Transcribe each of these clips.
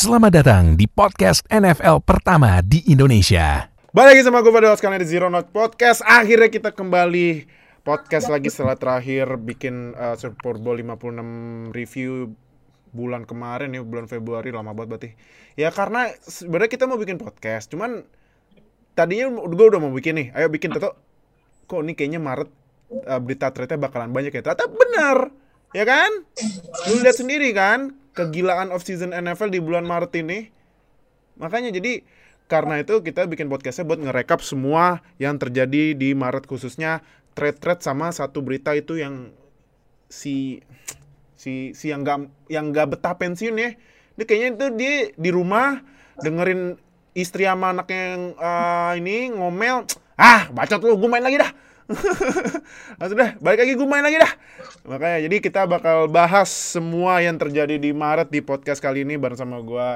Selamat datang di podcast NFL pertama di Indonesia. Balik lagi sama gue pada sekalian di Zero Note Podcast. Akhirnya kita kembali podcast lagi setelah terakhir bikin uh, Super Bowl 56 review bulan kemarin ya, bulan Februari lama banget berarti. Ya karena sebenarnya kita mau bikin podcast, cuman tadinya gue udah mau bikin nih. Ayo bikin tuh. Kok ini kayaknya Maret uh, berita ternyata bakalan banyak ya. Ternyata benar. Ya kan? Lu lihat sendiri kan kegilaan off season NFL di bulan Maret ini. Makanya jadi karena itu kita bikin podcastnya buat ngerekap semua yang terjadi di Maret khususnya trade-trade sama satu berita itu yang si si si yang gak yang gak betah pensiun ya. Dia kayaknya itu dia di rumah dengerin istri sama anaknya yang uh, ini ngomel, ah bacot lu, gue main lagi dah. Langsung deh, balik lagi gue main lagi dah. Makanya jadi kita bakal bahas semua yang terjadi di Maret di podcast kali ini bareng sama gue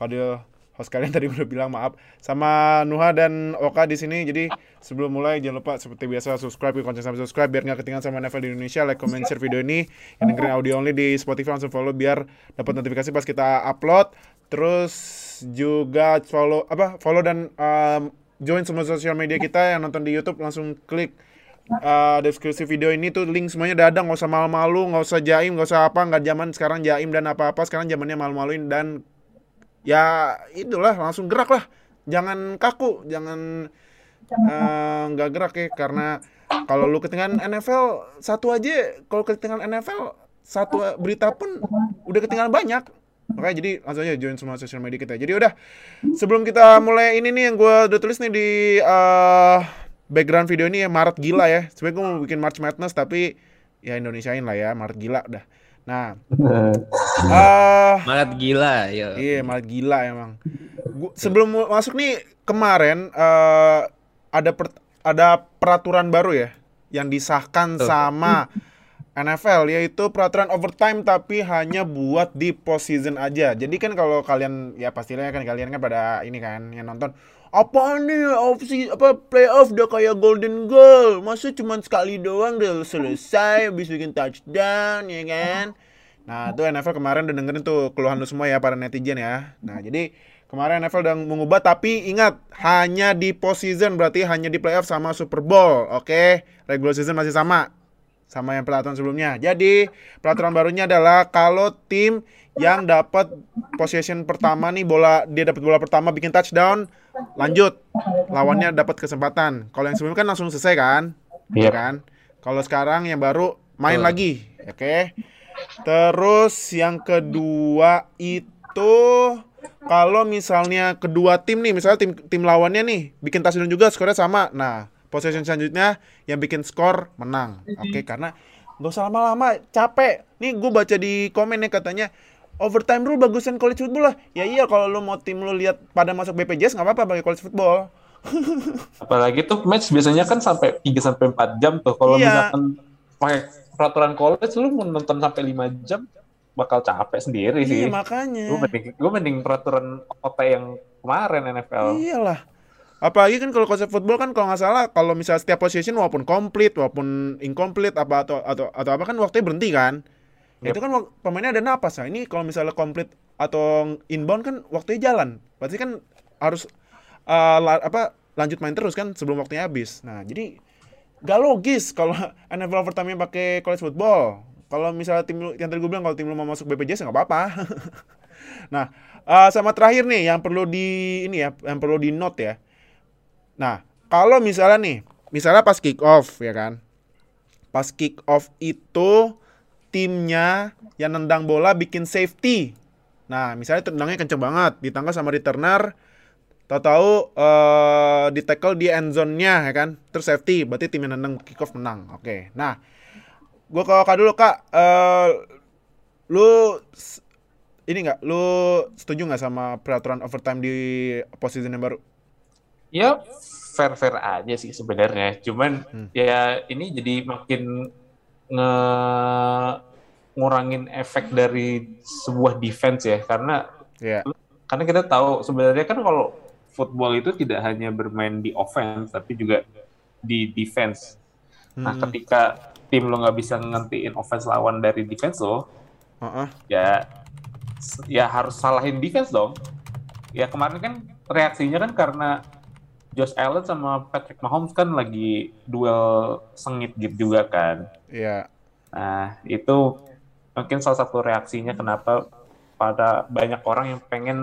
Fadil host kalian tadi udah bilang maaf sama Nuha dan Oka di sini. Jadi sebelum mulai jangan lupa seperti biasa subscribe ke konten subscribe biar nggak ketinggalan sama NFL di Indonesia. Like, comment, share video ini. Yang dengerin audio only di Spotify langsung follow biar dapat notifikasi pas kita upload. Terus juga follow apa follow dan um, join semua sosial media kita yang nonton di YouTube langsung klik uh, deskripsi video ini tuh link semuanya udah ada nggak usah malu-malu nggak usah jaim nggak usah apa nggak zaman sekarang jaim dan apa-apa. Sekarang zamannya malu-maluin dan ya itulah langsung gerak lah. Jangan kaku jangan nggak uh, gerak ya. Karena kalau lu ketinggalan NFL satu aja kalau ketinggalan NFL satu berita pun udah ketinggalan banyak Makanya jadi langsung aja join semua sosial media kita. Jadi udah sebelum kita mulai ini nih yang gue udah tulis nih di uh, background video ini ya Maret gila ya. Sebenarnya gue mau bikin March Madness tapi ya Indonesiain lah ya Maret gila udah. Nah, uh, Maret gila ya. Iya Maret gila emang. Gua, sebelum masuk nih kemarin uh, ada per, ada peraturan baru ya yang disahkan sama NFL yaitu peraturan overtime tapi hanya buat di postseason aja. Jadi kan kalau kalian ya pastinya kan kalian kan pada ini kan yang nonton apa nih opsi apa playoff udah kayak golden goal. Masa cuma sekali doang udah selesai habis bikin touchdown ya kan? Nah tuh NFL kemarin udah dengerin tuh keluhan lu semua ya para netizen ya. Nah jadi kemarin NFL udah mengubah tapi ingat hanya di postseason berarti hanya di playoff sama Super Bowl oke? Okay? regular season masih sama sama yang peraturan sebelumnya. Jadi peraturan barunya adalah kalau tim yang dapat possession pertama nih bola dia dapat bola pertama bikin touchdown, lanjut lawannya dapat kesempatan. Kalau yang sebelumnya kan langsung selesai kan, Iya. kan? Kalau sekarang yang baru main lagi, oke? Okay? Terus yang kedua itu kalau misalnya kedua tim nih, misalnya tim tim lawannya nih bikin touchdown juga skornya sama, nah possession selanjutnya yang bikin skor menang. Oke, okay, karena gak usah lama-lama, capek. Nih gue baca di komen nih katanya overtime rule bagusan college football lah. Ya iya kalau lu mau tim lu lihat pada masuk BPJS nggak apa-apa pakai college football. Apalagi tuh match biasanya kan sampai 3 sampai 4 jam tuh. Kalau Iya. misalkan pakai peraturan college lu mau nonton sampai 5 jam bakal capek sendiri Iya sih. makanya. Gue mending, gue mending peraturan OT yang kemarin NFL. Iyalah. Apalagi kan kalau konsep football kan kalau nggak salah kalau misalnya setiap position walaupun komplit walaupun incomplete apa atau atau atau apa kan waktunya berhenti kan. Yep. Itu kan pemainnya ada napas nah. Ini kalau misalnya komplit atau inbound kan waktunya jalan. Berarti kan harus uh, la- apa lanjut main terus kan sebelum waktunya habis. Nah, jadi gak logis kalau NFL overtime pakai college football. Kalau misalnya tim lu, yang tadi gue bilang kalau tim lu mau masuk BPJS nggak apa-apa. nah, uh, sama terakhir nih yang perlu di ini ya, yang perlu di note ya. Nah, kalau misalnya nih, misalnya pas kick off ya kan. Pas kick off itu timnya yang nendang bola bikin safety. Nah, misalnya tendangnya kenceng banget, ditangkap sama returner, tahu-tahu eh di tackle di end zone-nya ya kan. Terus safety, berarti tim yang nendang kick off menang. Oke. Nah, gua ke Kak dulu, Kak. Eh lu ini nggak, lu setuju nggak sama peraturan overtime di posisi yang baru? Ya fair fair aja sih sebenarnya. Cuman Hmm. ya ini jadi makin nge ngurangin efek dari sebuah defense ya karena Ya. karena kita tahu sebenarnya kan kalau football itu tidak hanya bermain di offense tapi juga di defense. Nah, Hmm. ketika tim lo nggak bisa ngentiin offense lawan dari defense lo, Heeh. ya ya harus salahin defense dong. Ya kemarin kan reaksinya kan karena Josh Allen sama Patrick Mahomes kan lagi duel sengit gitu juga kan. Iya. Nah, itu mungkin salah satu reaksinya kenapa pada banyak orang yang pengen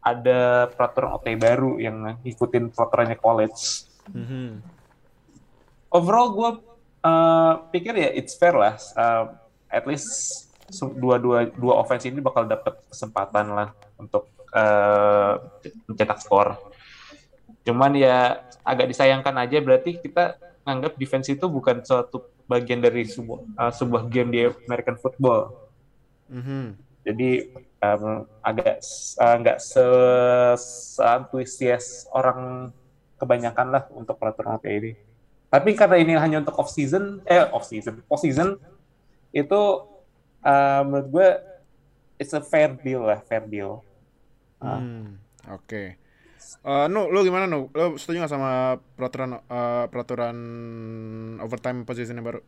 ada peraturan OT baru yang ngikutin peraturannya college. Mhm. Overall gue uh, pikir ya it's fair lah. Uh, at least dua-dua dua offense ini bakal dapat kesempatan lah untuk uh, mencetak skor. Cuman ya agak disayangkan aja berarti kita nganggap defense itu bukan suatu bagian dari sebuah uh, sebuah game di American football. Mhm. Jadi um, agak uh, nggak se antusias orang kebanyakan lah untuk peraturan OT ini. Tapi karena ini hanya untuk off season, eh off season, post season itu uh, menurut gue it's a fair deal lah, fair deal. Hmm, Oke. Eh, nu, lu gimana nu? Lu setuju nggak sama peraturan eh, peraturan overtime position yang baru?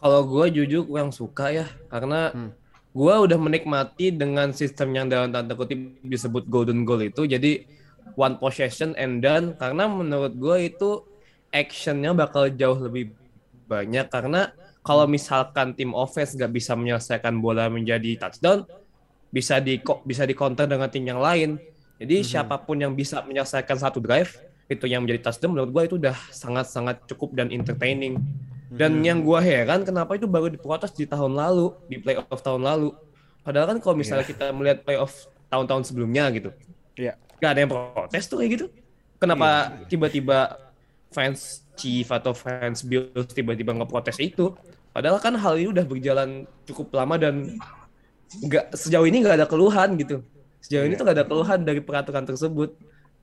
Kalau gue jujur kurang suka ya, karena Hmm. gue udah menikmati dengan sistem yang dalam tanda kutip disebut golden goal itu, jadi one possession and done. Karena menurut gue itu actionnya bakal jauh lebih banyak. Karena kalau misalkan tim offense gak bisa menyelesaikan bola menjadi touchdown, bisa di bisa di counter dengan tim yang lain. Jadi siapa pun yang bisa menyelesaikan satu drive itu yang menjadi touchdown menurut gue itu udah sangat-sangat cukup dan entertaining. Dan yang gua heran kenapa itu baru diprotes di tahun lalu, di playoff tahun lalu. Padahal kan kalau misalnya kita melihat playoff tahun-tahun sebelumnya gitu, Iya. nggak ada yang protes tuh kayak gitu. Kenapa tiba-tiba fans Chief atau fans Bills tiba-tiba ngeprotes itu? Padahal kan hal ini udah berjalan cukup lama dan nggak sejauh ini nggak ada keluhan gitu. Sejauh ini tuh nggak ada keluhan dari peraturan tersebut.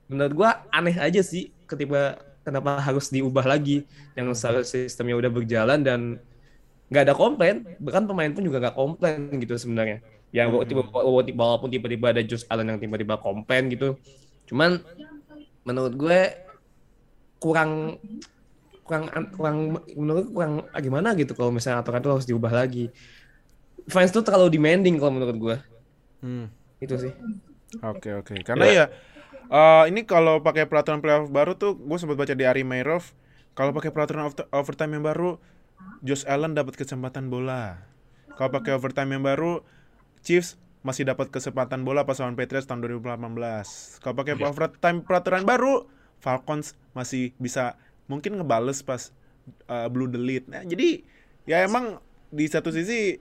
Menurut gua aneh aja sih ketika kenapa harus diubah lagi yang seharusnya sistemnya udah berjalan dan nggak ada komplain. Bahkan pemain pun juga nggak komplain gitu sebenarnya. Ya tiba walaupun tiba-tiba ada Josh Allen yang tiba-tiba komplain gitu. Cuman menurut gue kurang kurang kurang menurut gue kurang ah, gimana gitu kalau misalnya aturan itu harus diubah lagi fans tuh terlalu demanding kalau menurut gue Hmm. itu sih Oke oke. Karena ya eh, ini kalau pakai peraturan playoff baru tuh gue sempat baca di Ari Meirov kalau pakai peraturan over- overtime yang baru Josh Allen dapat kesempatan bola. Kalau pakai overtime yang baru Chiefs masih dapat kesempatan bola pas lawan Patriots tahun 2018. Kalau pakai overtime peraturan baru Falcons masih bisa mungkin ngebales pas eh, blue the lead. Nah, jadi ya emang di satu sisi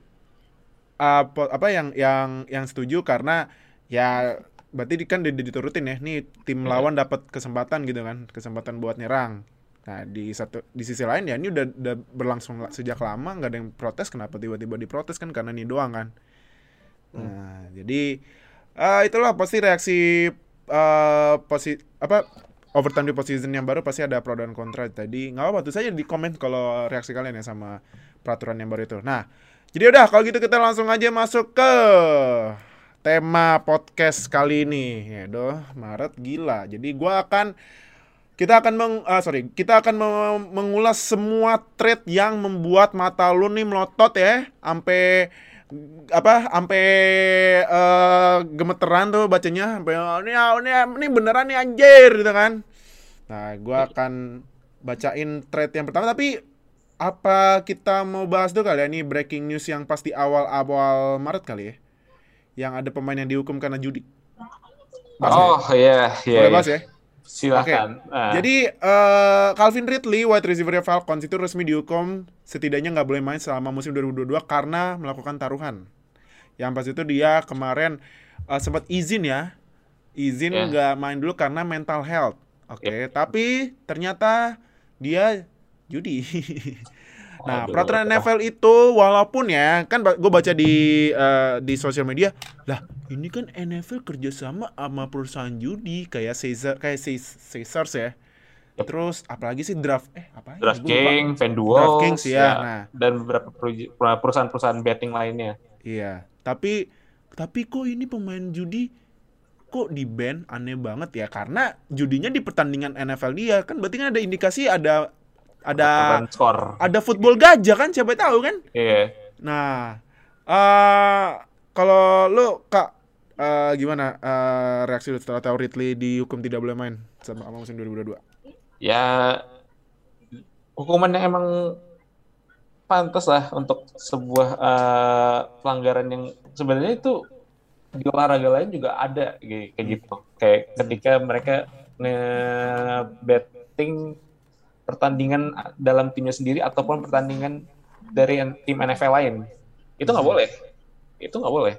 apa apa yang yang yang setuju karena ya berarti kan di- di- diturutin ya nih tim lawan dapat kesempatan gitu kan kesempatan buat nyerang. Nah di satu di sisi lain ya ini udah, udah berlangsung la- sejak lama nggak ada yang protes kenapa tiba-tiba diprotes kan karena ini doang kan. Nah jadi eh, itulah pasti reaksi eh posi apa overtime di position yang baru pasti ada pro dan kontra tadi. Nggak apa-apa tuh saja di komen kalau reaksi kalian ya sama peraturan yang baru itu. Nah jadi udah kalau gitu kita langsung aja masuk ke tema podcast kali ini. Ya doh, Maret gila. Jadi gua akan kita akan meng, ah, sorry, kita akan me- mengulas semua trade yang membuat mata lu nih melotot ya, sampai apa, sampai eh, gemeteran tuh bacanya, sampai "Oh, ini, ini, ini beneran nih anjir gitu kan. Nah, gua akan bacain trade yang pertama tapi apa kita mau bahas dulu kali ya ini breaking news yang pasti awal-awal Maret kali ya yang ada pemain yang dihukum karena judi Bahas ya? Oh iya iya. boleh iya. bahas ya Silakan. Ah. jadi eh, Calvin Ridley wide receiver Falcons itu resmi dihukum setidaknya nggak boleh main selama musim 2022 karena melakukan taruhan yang pas itu dia kemarin eh, sempat izin ya izin Ya. nggak main dulu karena mental health oke tapi ternyata dia judi Nah, Aduh. peraturan NFL itu walaupun ya kan gue baca di eh, di sosial media, lah ini kan NFL kerjasama sama perusahaan judi kayak Caesar kayak Caes- Caesars ya. Terus apalagi sih draft eh apa? ya? Gua lupa. DraftKings, FanDuel, DraftKings, ya. Nah. dan beberapa perusahaan-perusahaan betting lainnya. Iya, tapi tapi kok ini pemain judi kok di ban aneh banget ya karena judinya di pertandingan NFL dia kan berarti kan ada indikasi ada ada skor. ada football gajah kan siapa tahu kan? Iya. Nah, Eh, kalau lu Kak eh, gimana eh, reaksi lu setelah tahu Ridley dihukum tidak boleh main sama sama musim 2022? Ya hukuman yang emang pantas lah untuk sebuah eh, pelanggaran yang sebenarnya itu di olahraga lain juga ada kayak kayak gitu. Kayak ketika mereka nge-betting pertandingan dalam timnya sendiri ataupun pertandingan dari tim NFL lain. Itu nggak boleh. Itu nggak boleh.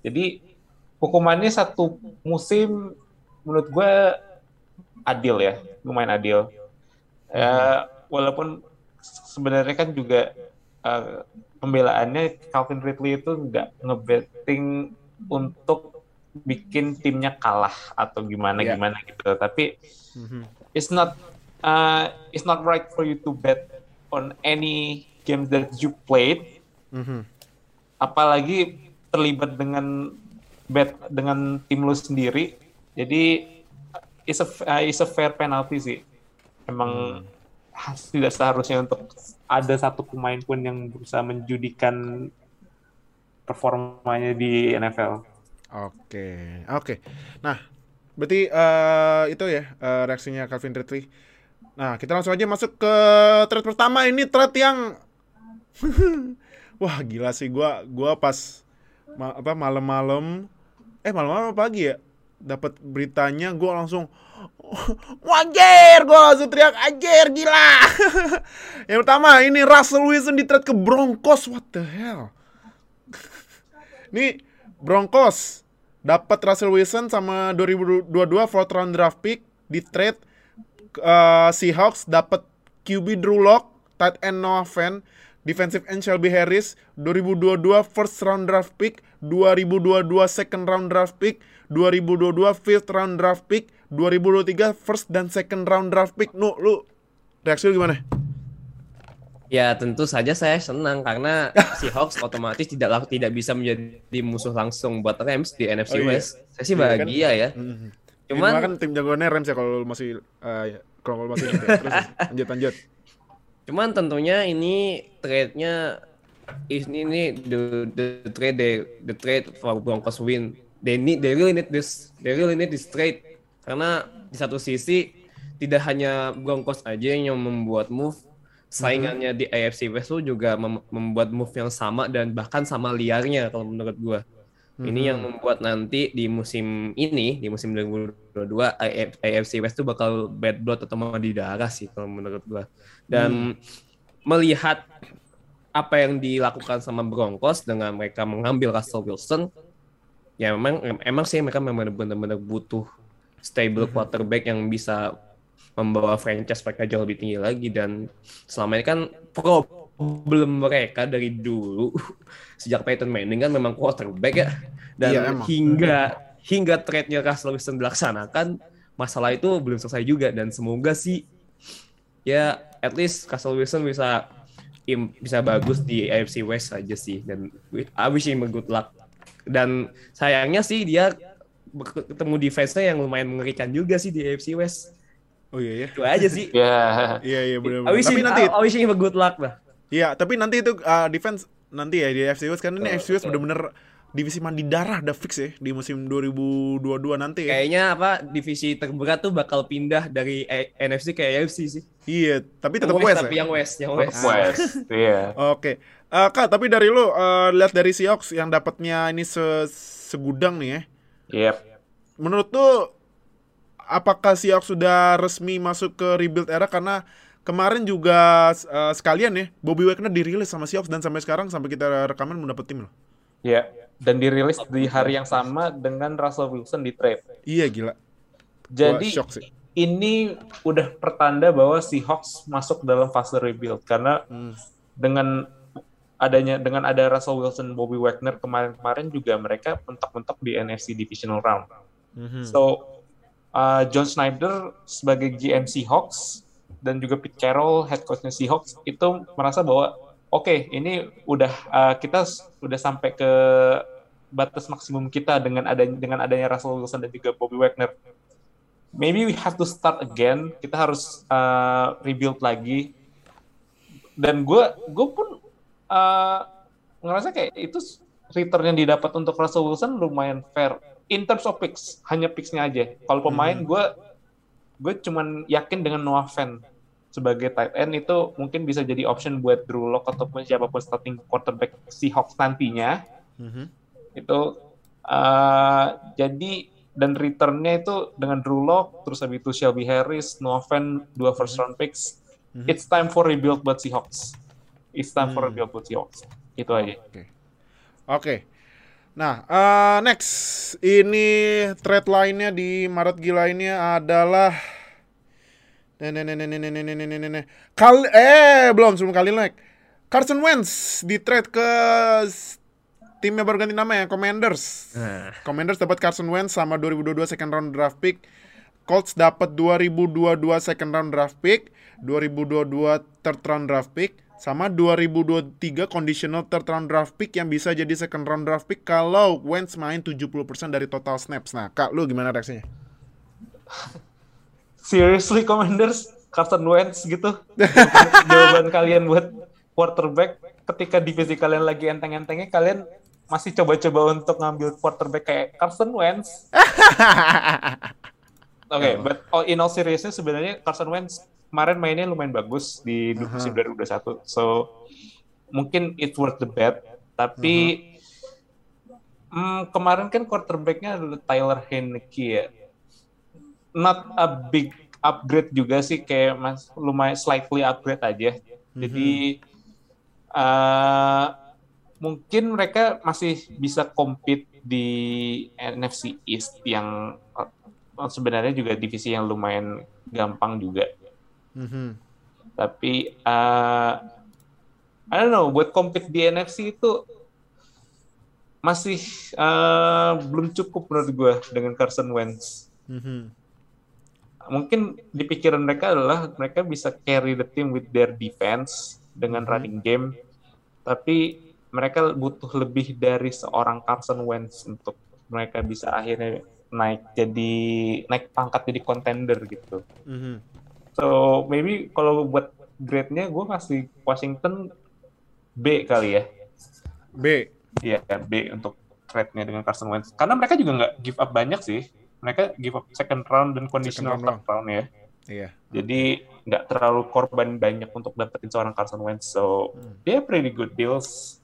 Jadi hukumannya satu musim menurut gue adil ya, lumayan adil. Ya, walaupun sebenarnya kan juga eh, pembelaannya Calvin Ridley itu nggak ngebetting untuk bikin timnya kalah atau gimana Iya. gimana gitu. Tapi Mhm. it's not uh, it's not right for you to bet on any games that you played Mhm. apalagi terlibat dengan bet dengan tim lu sendiri jadi is a uh, is a fair penalty sih emang has- tidak seharusnya untuk ada satu pemain pun yang berusaha menjudikan performanya di NFL Oke, oke. Nah, berarti eh, itu ya eh, reaksinya Calvin Ridley. Nah, kita langsung aja masuk ke thread pertama. Ini thread yang wah gila sih. Gua gua pas ma- apa malam-malam eh malam-malam pagi ya? Dapat beritanya gua langsung wajar! Gua langsung teriak ajar gila! Yang pertama ini Russell Wilson di trade ke Broncos. What the hell? Nih Broncos dapat Russell Wilson sama 2022 fourth round draft pick di trade uh, Seahawks dapat QB Drew Lock, tight end Noah Fant, defensive end Shelby Harris, 2022 first round draft pick, 2022 second round draft pick, 2022 fifth round draft pick, 2023 first dan second round draft pick. Nu, lu reaksi lu gimana? Ya tentu saja saya senang karena Seahawks otomatis tidak tidak bisa menjadi musuh langsung buat Rams di NFC Oh, iya. West. Saya sih Iya kan? bahagia ya. Mhm. Cuman Cuma kan tim jagoannya Rams ya kalau masih uh, ya, kalau masih ya. Terus lanjut lanjut. cuman tentunya ini trade-nya ini ini the, the trade the, the trade for Broncos win. They need they really need this they really need this trade karena di satu sisi tidak hanya Broncos aja yang membuat move saingannya di AFC West tuh juga mem- membuat move yang sama dan bahkan sama liarnya kalau menurut gua. Ini yang membuat nanti di musim ini, di musim 2022 AF- AFC West tuh bakal bad blood atau mandi darah sih kalau menurut gua. Dan melihat apa yang dilakukan sama Broncos dengan mereka mengambil Russell Wilson, ya memang em- emang sih mereka memang benar-benar butuh stable quarterback yang bisa membawa franchise mereka jauh lebih tinggi lagi. Dan selama ini kan problem mereka dari dulu sejak Peyton Manning kan memang quarterback ya. Dan Iya, emang. hingga hingga trade-nya Russell Wilson dilaksanakan masalah itu belum selesai juga. Dan semoga sih ya at least Russell Wilson bisa im- bisa bagus di AFC West aja sih. Dan I wish him a good luck. Dan sayangnya sih dia ketemu defense-nya yang lumayan mengerikan juga sih di AFC West. Oh iya ya. itu aja sih. Ya Iya iya benar. I wish Tapi him, nanti I, I wish him a good luck lah Iya, tapi nanti itu uh, defense nanti ya di AFC West karena ini AFC West bener-bener divisi mandi darah udah fix ya di musim 2022 nanti ya. kayaknya apa divisi terberat tuh bakal pindah dari A- NFC ke AFC sih Iya, tapi tetap West, tapi ya. yang West yang West West iya Oke. Eh, Kak, tapi dari lu eh, lihat dari Seahawks yang dapatnya ini se segudang nih ya. Yep. Menurut tuh apakah Seahawks sudah resmi masuk ke rebuild era karena kemarin juga eh, sekalian ya Bobby Wagner dirilis sama Seahawks dan sampai sekarang sampai kita rekaman mau dapet tim loh. Ya, dan dirilis di hari yang sama dengan Russell Wilson di trade. Iya gila. Jadi shock sih. ini udah pertanda bahwa Seahawks masuk dalam fase rebuild karena Hmm. dengan adanya dengan ada Russell Wilson, Bobby Wagner kemarin-kemarin juga mereka mentok-mentok di NFC Divisional Round. Mhm. So uh, John Schneider sebagai GM Seahawks dan juga Pete Carroll head coachnya Seahawks itu merasa bahwa oke ini udah uh, kita udah sampai ke batas maksimum kita dengan adanya dengan adanya Russell Wilson dan juga Bobby Wagner. Maybe we have to start again. Kita harus uh, rebuild lagi. Dan gue gue pun uh, ngerasa kayak itu return yang didapat untuk Russell Wilson lumayan fair in terms of picks, hanya picksnya aja. Kalau pemain gue gue cuman yakin dengan Noah Fan sebagai tight end itu mungkin bisa jadi option buat Drew Lock ataupun siapa pun starting quarterback Seahawks nantinya. Mhm. Itu uh, jadi dan returnnya itu dengan Drew Lock, terus habis itu Shelby Harris, Fan, dua first round picks. Mhm. It's time for rebuild buat Seahawks. It's time for Hmm. rebuild buat Seahawks. Itu aja. Oke. Nah, eh, next ini trade lainnya di Maret gila ini adalah Nih, nih, nih, nih, nih, nih, nih, nih, nih, nih. Kal eh belum sebelum kali naik. Carson Wentz di trade ke timnya baru ganti nama ya, Commanders. Nah, Commanders dapat Carson Wentz sama 2022 second round draft pick. Colts dapat 2022 second round draft pick, 2022 third round draft pick, sama 2023 conditional third round draft pick yang bisa jadi second round draft pick kalau Wentz main 70% dari total snaps. Nah, Kak, lu gimana reaksinya? Seriously, Commanders, Carson Wentz gitu. Jawaban kalian buat quarterback ketika divisi kalian lagi enteng-entengnya, kalian masih coba-coba untuk ngambil quarterback kayak Carson Wentz. Oke, but all, in all seriousness sebenarnya Carson Wentz kemarin mainnya lumayan bagus di musim 2021. So mungkin it's worth the bet. Tapi hmm, kemarin kan quarterbacknya adalah Tyler Heineke ya. Not a big upgrade juga sih kayak mas lumayan slightly upgrade aja. Jadi eh, mungkin mereka masih bisa compete di NFC East yang eh, sebenarnya juga divisi yang lumayan gampang juga. Mhm. Tapi uh, I don't know, buat compete di NFC itu masih uh, belum cukup menurut gue dengan Carson Wentz. Mhm. Mungkin di pikiran mereka adalah mereka bisa carry the team with their defense dengan running game, tapi mereka butuh lebih dari seorang Carson Wentz untuk mereka bisa akhirnya naik jadi naik pangkat jadi contender gitu. Mhm. So maybe kalau buat grade-nya gue kasih Washington B kali ya. B. Iya B untuk trade-nya dengan Carson Wentz. Karena mereka juga nggak give up banyak sih. Mereka give up second round dan conditional Second round third round ya. Iya. Jadi nggak terlalu korban banyak untuk dapetin seorang Carson Wentz. So dia pretty good deals.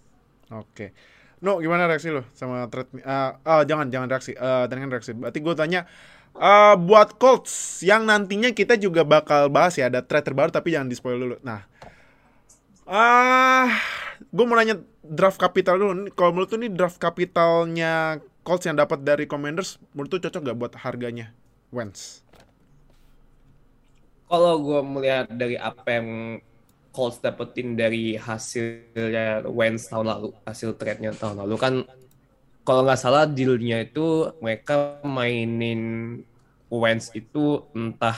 Oke. No, gimana reaksi lo sama trade? ah ah, jangan jangan reaksi. Kan reaksi. Berarti gue tanya eh buat Colts yang nantinya kita juga bakal bahas ya ada trade terbaru tapi jangan di spoil dulu. Nah, ah, gue mau nanya draft capital dulu. Kalau menurut tuh nih draft capitalnya Colts yang dapat dari Commanders, menurut tuh cocok gak buat harganya Wentz? kalau gue melihat dari apa yang Colts dapetin dari hasilnya Wentz tahun lalu, hasil trade-nya tahun lalu kan kalau nggak salah deal-nya itu mereka mainin Wentz itu entah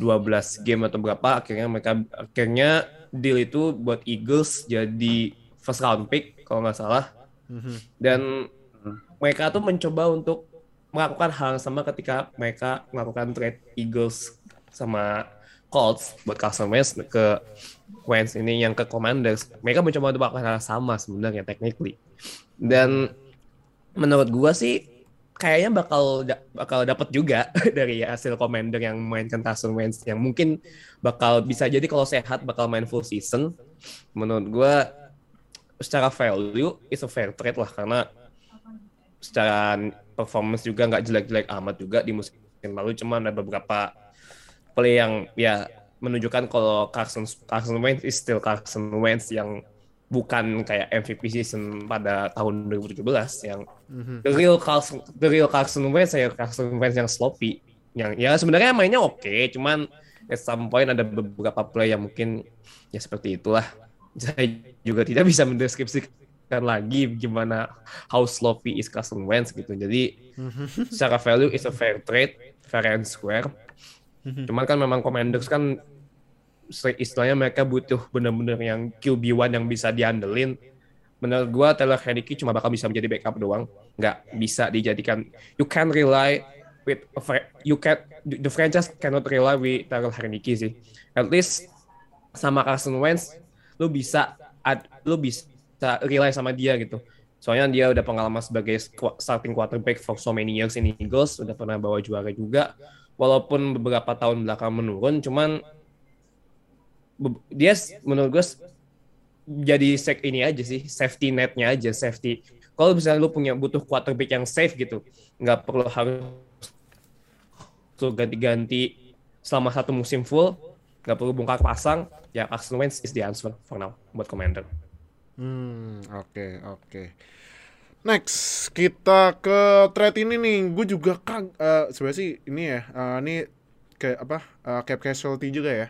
12 game atau berapa akhirnya mereka akhirnya deal itu buat Eagles jadi first round pick kalau nggak salah dan mereka tuh mencoba untuk melakukan hal yang sama ketika mereka melakukan trade Eagles sama Colts buat Carson Wentz ke Wentz ini yang ke Commanders. Mereka mencoba untuk melakukan hal yang sama sebenarnya technically. Dan menurut gua sih kayaknya bakal bakal dapat juga dari hasil Commander yang mainkan Carson Wentz yang mungkin bakal bisa jadi kalau sehat bakal main full season. Menurut gua secara value is a fair trade lah karena secara performance juga nggak jelek-jelek amat juga di musim lalu cuman ada beberapa play yang ya menunjukkan kalau Carson Carson Wentz is still Carson Wentz yang bukan kayak MVP season pada tahun 2017 yang the real Carson the real Carson Wentz ya Carson Wentz yang sloppy. Yang ya sebenarnya mainnya oke cuman at some point ada beberapa play yang mungkin ya seperti itulah. Saya juga tidak bisa mendeskripsikan lagi gimana how sloppy is Carson Wentz gitu. Jadi secara value is a fair trade fair and square. Cuman kan memang Commanders kan istilahnya mereka butuh bener-bener yang QB1 yang bisa diandelin. Menurut gua Taylor Heineke cuma bakal bisa menjadi backup doang. Nggak bisa dijadikan you can rely with a you can the franchise cannot rely with Taylor Heineke sih. At least sama Carson Wentz lu bisa ad, lu bisa rely sama dia gitu Soalnya dia udah pengalaman sebagai starting quarterback for so many years in Eagles, udah pernah bawa juara juga. Walaupun beberapa tahun belakang menurun, cuman dia menurut gue jadi sek ini aja sih, safety netnya aja, safety. Kalau misalnya lu punya butuh quarterback yang safe gitu, nggak perlu harus ganti-ganti selama satu musim full, nggak perlu bongkar pasang, ya Carson Wentz is the answer for now buat Commander. Hmm, oke, oke. Next, kita ke trade ini nih. Gue juga kag eh, sebenarnya sih ini ya, eh, ini kayak apa? eh, cap casualty juga ya.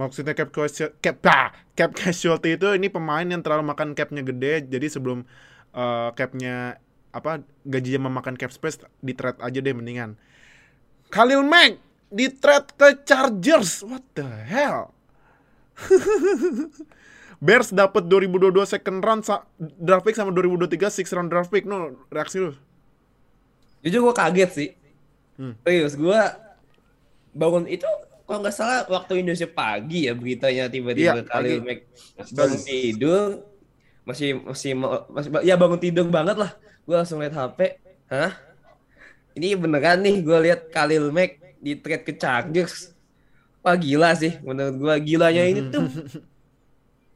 Maksudnya cap casualty, cap, ah, cap casualty itu ini pemain yang terlalu makan capnya gede. Jadi sebelum eh, capnya apa gajinya memakan cap space di trade aja deh mendingan. Khalil Mack di trade ke Chargers. What the hell? Bears dapat 2022 second round sa- draft pick sama 2023 six round draft pick. No, reaksi lu. Jujur gue kaget sih. Hmm. Serius, gue bangun itu kalau nggak salah waktu Indonesia pagi ya beritanya tiba-tiba Iya, Khalil pagi. Mack bangun tidur masih masih masih ya bangun tidur banget lah. Gue langsung lihat HP, hah? Ini beneran nih gue lihat Khalil Mack di trade ke Chargers. Wah gila sih menurut gue gilanya ini tuh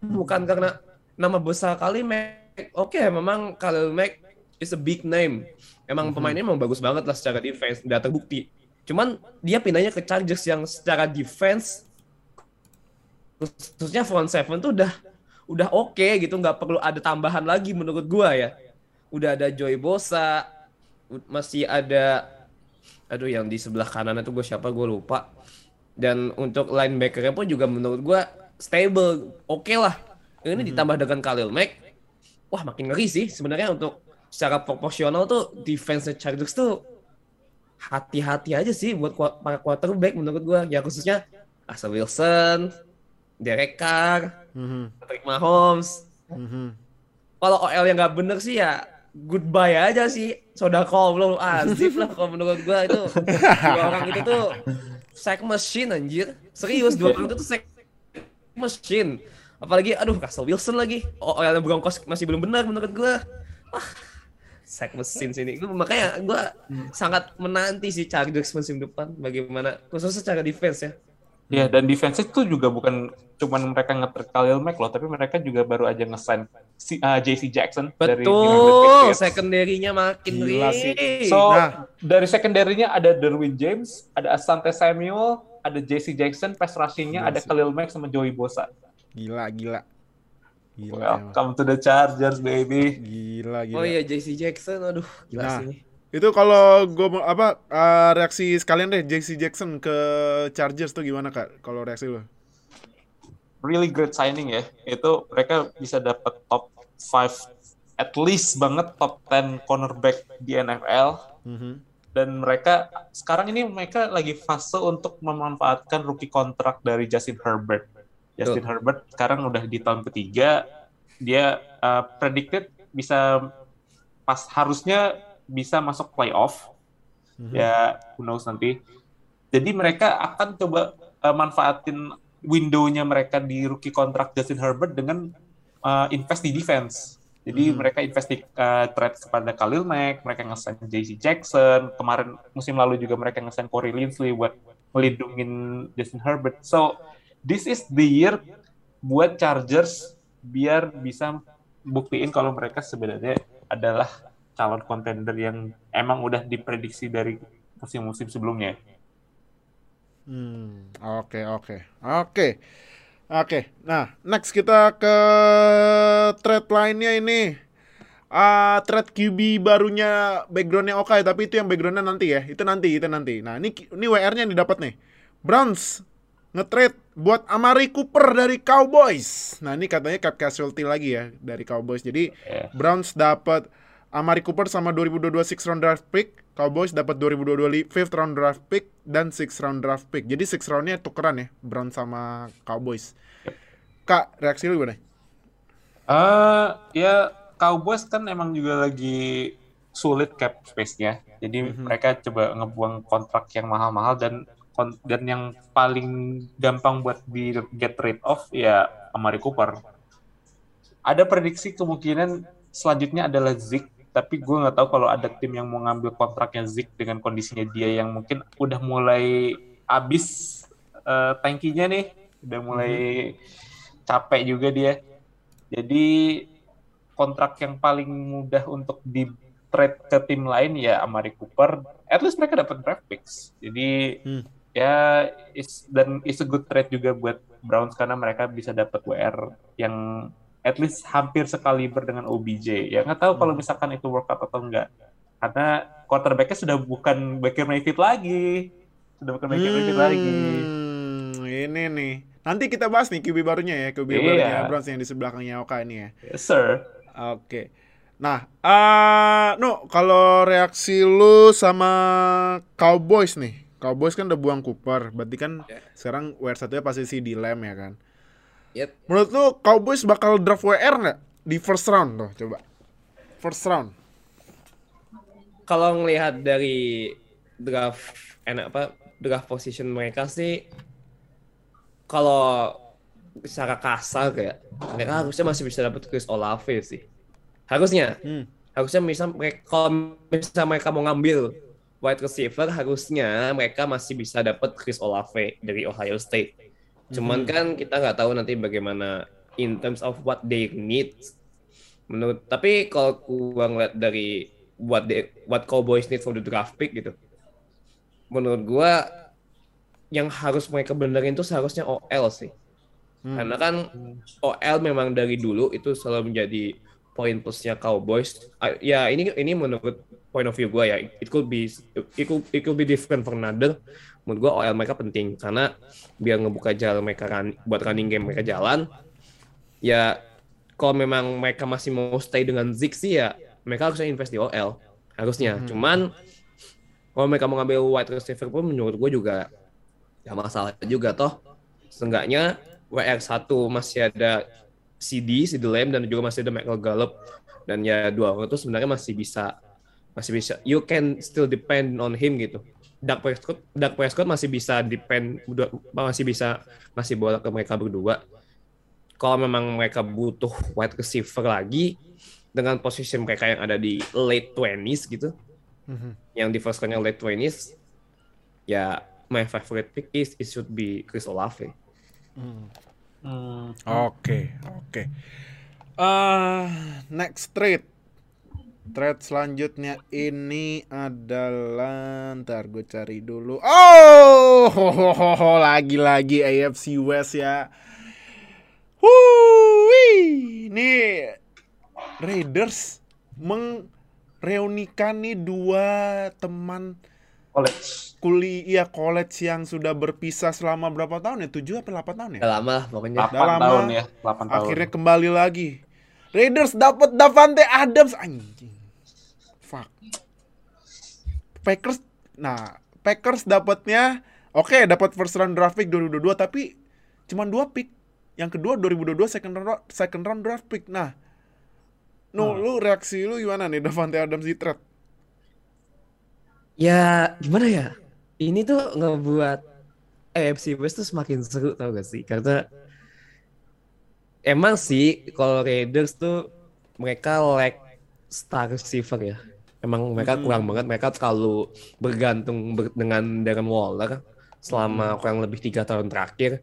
bukan karena nama besar Khalil Mack. Oke, memang Khalil Mack is a big name. Emang pemainnya emang bagus banget lah secara defense, udah terbukti. Cuman dia pindahnya ke Chargers yang secara defense khususnya front seven tuh udah udah oke gitu, nggak perlu ada tambahan lagi menurut gua ya. Udah ada Joy Bosa, masih ada aduh yang di sebelah kanan itu gue siapa gue lupa. Dan untuk linebackernya pun juga menurut gua stable, oke lah. Ini ditambah dengan Khalil Mack, wah makin ngeri sih sebenarnya untuk secara proporsional tuh defense Chargers tuh hati-hati aja sih buat para quarterback menurut gua ya khususnya Russell Wilson, Derek Carr, Mhm, Patrick Mahomes. mhm. Kalau OL yang nggak bener sih ya goodbye aja sih. Sodako belum azif lah kalau menurut gua itu dua orang itu tuh sack machine anjir. Serius dua orang itu tuh sack machine. Apalagi aduh Russell Wilson lagi. OL yang Broncos masih belum benar menurut gua. Wah, sack machine sini. Gua, makanya gua sangat menanti si Chargers musim depan bagaimana khususnya secara defense ya. Ya, dan defense itu juga bukan cuman mereka nge Khalil Mack loh, tapi mereka juga baru aja nge-sign si, uh, JC Jackson dari New England Betul, secondary-nya makin Gila sih. So, Nah. dari secondary-nya ada Derwin James, ada Asante Samuel, ada JC Jackson, pass rushing-nya Gila ada. Khalil Mack sama Joey Bosa. Gila, gila. Gila, emang. Welcome to the Chargers, baby. Gila, gila. Oh iya JC Jackson, aduh gila Nah. sih ini. Itu kalau gue mau apa eh, reaksi sekalian deh JC Jackson ke Chargers tuh gimana Kak? Kalau reaksi lu? Really great signing ya. Itu mereka bisa dapat top 5 at least banget top 10 cornerback di NFL. Mhm. Dan mereka sekarang ini mereka lagi fase untuk memanfaatkan rookie kontrak dari Justin Herbert. Justin Herbert sekarang udah di tahun ketiga, dia uh, predicted bisa pas harusnya bisa masuk playoff. Mhm. Ya, who knows nanti. Jadi mereka akan coba uh, manfaatin window-nya mereka di rookie kontrak Justin Herbert dengan uh, invest di defense. Jadi Mhm. mereka invest di uh, trade kepada Khalil Mack, mereka ngesign JC Jackson, kemarin musim lalu juga mereka ngesign Corey Linsley buat melindungin Justin Herbert. So this is the year buat Chargers biar bisa buktiin kalau mereka sebenarnya adalah calon contender yang emang udah diprediksi dari musim-musim sebelumnya. Hmm, oke oke oke oke. Nah, next kita ke trade lainnya ini. Ah, trade QB barunya backgroundnya oke, tapi itu yang backgroundnya nanti ya. Itu nanti, itu nanti. Nah, ini ini WR-nya yang didapat nih. Browns nge-trade buat Amari Cooper dari Cowboys. Nah, ini katanya cap casualty lagi ya dari Cowboys. Jadi Ya. Browns dapat Amari Cooper sama 2022 six round draft pick, Cowboys dapat 2022 li- fifth round draft pick dan six round draft pick. Jadi six roundnya tukeran ya, Browns sama Cowboys. Kak, reaksi lu gimana? Eh ya Cowboys kan emang juga lagi sulit cap space-nya. Jadi mereka coba ngebuang kontrak yang mahal-mahal dan dan yang paling gampang buat di get rid of ya Amari Cooper. Ada prediksi kemungkinan selanjutnya adalah Zik, tapi gue nggak tahu kalau ada tim yang mau ngambil kontraknya Zik dengan kondisinya dia yang mungkin udah mulai abis uh, tankinya nih, udah mulai capek juga dia. Jadi kontrak yang paling mudah untuk di trade ke tim lain ya Amari Cooper. At least mereka dapat draft picks. Jadi Hmm. ya is dan is a good trade juga buat Browns karena mereka bisa dapat WR yang at least hampir sekaliber dengan OBJ. Ya nggak tahu kalau misalkan itu work out atau enggak. Karena quarterbacknya sudah bukan Baker Mayfield lagi. Sudah bukan Baker Mayfield lagi. Hmm, ini nih. Nanti kita bahas nih QB barunya ya, QB Iya. barunya Browns yang di sebelahnya Oka ini ya. Yes, sir. Oke. Nah, eh no, kalau reaksi lu sama Cowboys nih. Cowboys kan udah buang Cooper, berarti kan Ya. sekarang WR satunya pasti si Dilem ya kan. Yep. Menurut lu Cowboys bakal draft WR nggak di first round tuh coba? First round. Kalau ngelihat dari draft enak apa draft position mereka sih kalau secara kasar kayak mereka harusnya masih bisa dapat Chris Olave sih. Harusnya. Hmm. Harusnya misal mereka kalau misal mereka mau ngambil wide receiver harusnya mereka masih bisa dapat Chris Olave dari Ohio State. Cuman kan kita nggak tahu nanti bagaimana in terms of what they need. Menurut tapi kalau gua ngeliat dari what they, what Cowboys need for the draft pick gitu. Menurut gua yang harus mereka benerin itu seharusnya OL sih. Karena kan OL memang dari dulu itu selalu menjadi poin plusnya Cowboys. Ah, Ya ini ini menurut point of view gue ya. It could be it could, it could be different for another. Menurut gue OL mereka penting karena biar ngebuka jalan mereka run, buat running game mereka jalan. Ya kalau memang mereka masih mau stay dengan Zeke sih ya mereka harusnya invest di OL harusnya. Cuman kalau mereka mau ngambil wide receiver pun menurut gue juga ya masalah juga toh. Seenggaknya WR1 masih ada CD, CD Lamb dan juga masih ada Michael Gallup dan ya dua orang itu sebenarnya masih bisa masih bisa you can still depend on him gitu. Dak Prescott, Dak Prescott masih bisa depend masih bisa masih bola ke mereka berdua. Kalau memang mereka butuh wide receiver lagi dengan posisi mereka yang ada di late 20s gitu, Mhm. yang di first round late 20s, ya my favorite pick is it should be Chris Olave. Hmm. Oke, oke. Eh, next trade. Trade selanjutnya ini adalah ntar gue cari dulu. Oh, lagi-lagi AFC West ya. Wuih, ini Raiders mereunikan nih dua teman College. kuliah college yang sudah berpisah selama berapa tahun ya? 7 apa 8 tahun ya? Udah lama lah pokoknya. 8 Udah lama. tahun ya, 8 tahun. Akhirnya kembali lagi. Raiders dapat Davante Adams anjing. Fuck. Packers nah, Packers dapatnya oke dapat first round draft pick 2022 tapi cuman dua pick. Yang kedua 2022 second round second round draft pick. Nah, No, lu reaksi lu gimana nih Davante Adams di trade? Ya gimana ya? Ini tuh ngebuat AFC West tuh semakin seru tau gak sih? Karena emang sih kalau Raiders tuh mereka lack star receiver ya. Emang mereka kurang banget. Mereka terlalu bergantung ber- dengan Darren Waller selama kurang lebih tiga tahun terakhir.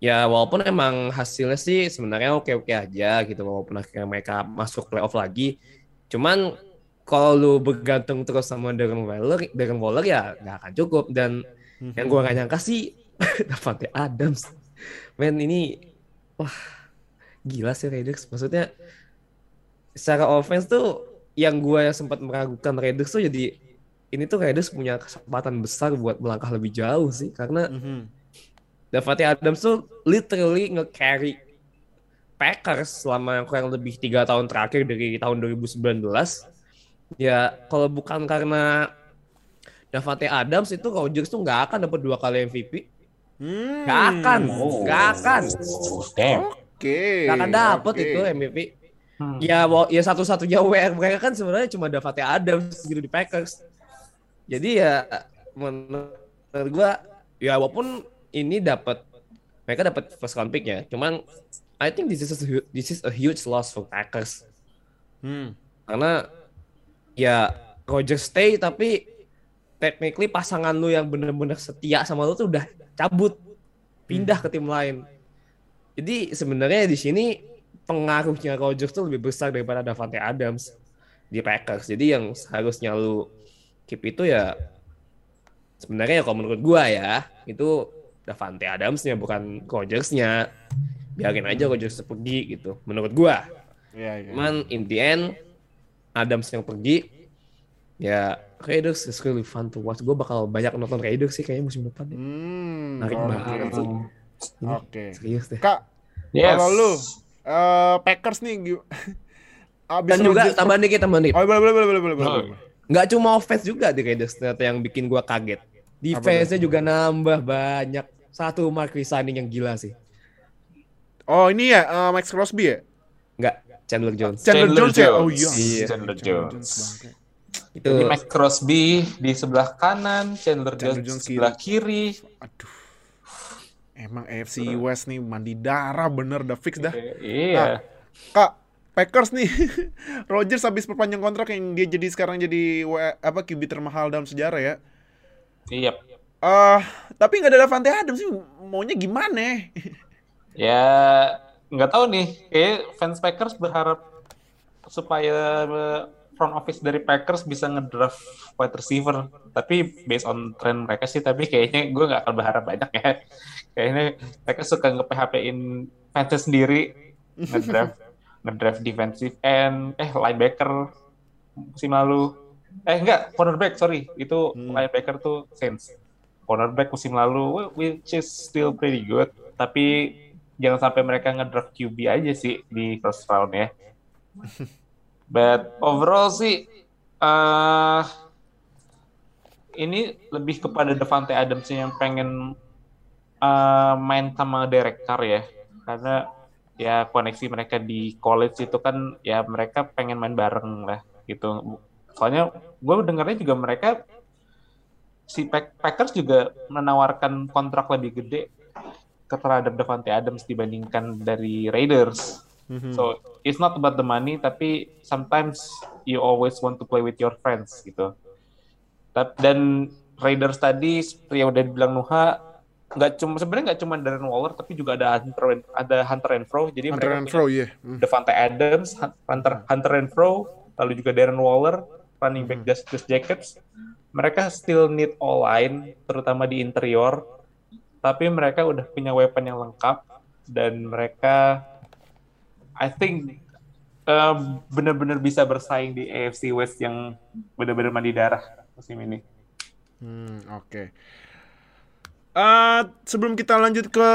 Ya walaupun emang hasilnya sih sebenarnya oke-oke aja gitu walaupun akhirnya mereka masuk playoff lagi. Cuman kalau lu bergantung terus sama Darren Waller, Darren Waller ya nggak akan cukup dan yang gua gak nyangka sih Davante Adams. Men ini wah gila sih Raiders. Maksudnya secara offense tuh yang gua sempat meragukan Raiders tuh jadi ini tuh Raiders punya kesempatan besar buat melangkah lebih jauh sih karena Mhm. Davante Adams tuh literally nge-carry Packers selama kurang lebih tiga tahun terakhir dari tahun 2019. Ya kalau bukan karena Davante Adams itu Rodgers tuh nggak akan dapat dua kali MVP. Hmm. Nggak akan, nggak akan, Oh, damn. Oke. nggak akan dapet oke. itu MVP. Hmm. Ya, wa- ya satu-satunya WR mereka kan sebenarnya cuma Davante Adams gitu di Packers. Jadi ya menurut gua ya walaupun ini dapat mereka dapat first round pick ya, cuman I think this is a, this is a huge loss for Packers. Hmm. Karena ya Roger stay tapi technically pasangan lu yang bener-bener setia sama lu tuh udah cabut pindah ke tim lain. Jadi sebenarnya di sini pengaruhnya Rodgers tuh lebih besar daripada Davante Adams di Packers. Jadi yang seharusnya lu keep itu ya sebenarnya ya kalau menurut gua ya itu Davante Adamsnya bukan Rodgers-nya. Biarin aja Rodgers pergi gitu menurut gua. Iya, iya. Cuman in the end Adams yang pergi ya Raiders is really fun to watch. Gue bakal banyak nonton Raiders sih kayaknya musim depan. deh. Hmm, Menarik oke. banget sih. Ini Oke. serius deh. Kak, Yes. kalau lu eh, Packers nih abis Dan juga tambahan dikit, tambahan dikit. Oh, boleh boleh boleh boleh boleh. Oh. Nggak cuma offense juga di Raiders ternyata yang bikin gua kaget. Defense-nya juga nambah banyak. Satu mark signing yang gila sih. Oh, ini ya eh, Max Crosby ya? Nggak, Chandler Jones. Chandler, Chandler Jones, ya? Oh Jones. iya. Iya. Chandler Jones. Itu Jadi Max Crosby di sebelah kanan, Chandler, Chandler Jones, Jones di sebelah kiri. Aduh. Emang AFC West nih mandi darah bener udah fix dah. Iya. Kak, Packers nih. Rodgers habis perpanjang kontrak yang dia jadi sekarang jadi apa QB termahal dalam sejarah ya. Iya. Eh, tapi nggak ada Davante Adams sih maunya gimana? Ya nggak tahu nih. Kayak fans Packers berharap supaya front office dari Packers bisa ngedraft wide receiver. Tapi based on trend mereka sih, tapi kayaknya gue nggak akan berharap banyak ya. Kayaknya mereka suka nge-PHP-in fansnya sendiri ngedraft ngedraft defensive end, eh linebacker musim lalu. Eh enggak, cornerback, sorry. Itu Hmm. linebacker tuh Saints. Cornerback musim lalu, which is still pretty good. Tapi jangan sampai mereka ngedraft QB aja sih di first round ya. But overall sih, eh ini lebih kepada Devante Adams yang pengen eh, main sama Derek Carr ya. Karena ya koneksi mereka di college itu kan ya mereka pengen main bareng lah gitu. Soalnya gue dengarnya juga mereka si Pack- Packers juga menawarkan kontrak lebih gede terhadap Devante Adams dibandingkan dari Raiders. Mhm. So it's not about the money, tapi sometimes you always want to play with your friends gitu. Dan Raiders tadi seperti yang udah dibilang Nuha, nggak cuma sebenarnya nggak cuma Darren Waller, tapi juga ada Hunter ada Hunter Renfro. Jadi Hunter mereka and punya Fro ya. Hmm. Devante Adams, Hunter Hunter Renfro, lalu juga Darren Waller, running back Justice Jackets. Mereka still need all line, terutama di interior. Tapi mereka udah punya weapon yang lengkap dan mereka, I think um, benar-benar bisa bersaing di AFC West yang benar-benar mandi darah musim ini. Hmm, oke. Eh, sebelum kita lanjut ke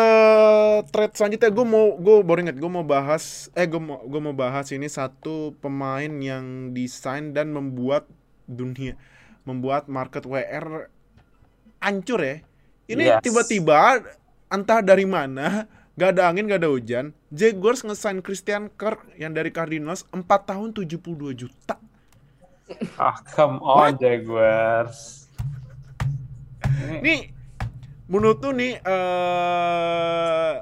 trade selanjutnya, gue mau gue baru inget gue mau bahas, eh gue mau gue mau bahas ini satu pemain yang desain dan membuat dunia, membuat market WR hancur ya. Ini Yes. tiba-tiba entah dari mana, gak ada angin, gak ada hujan, Jaguars ngesign Christian Kirk yang dari Cardinals 4 tahun 72 juta. Ah, come on Jaguars. Ini Nih, menurut tuh nih, eh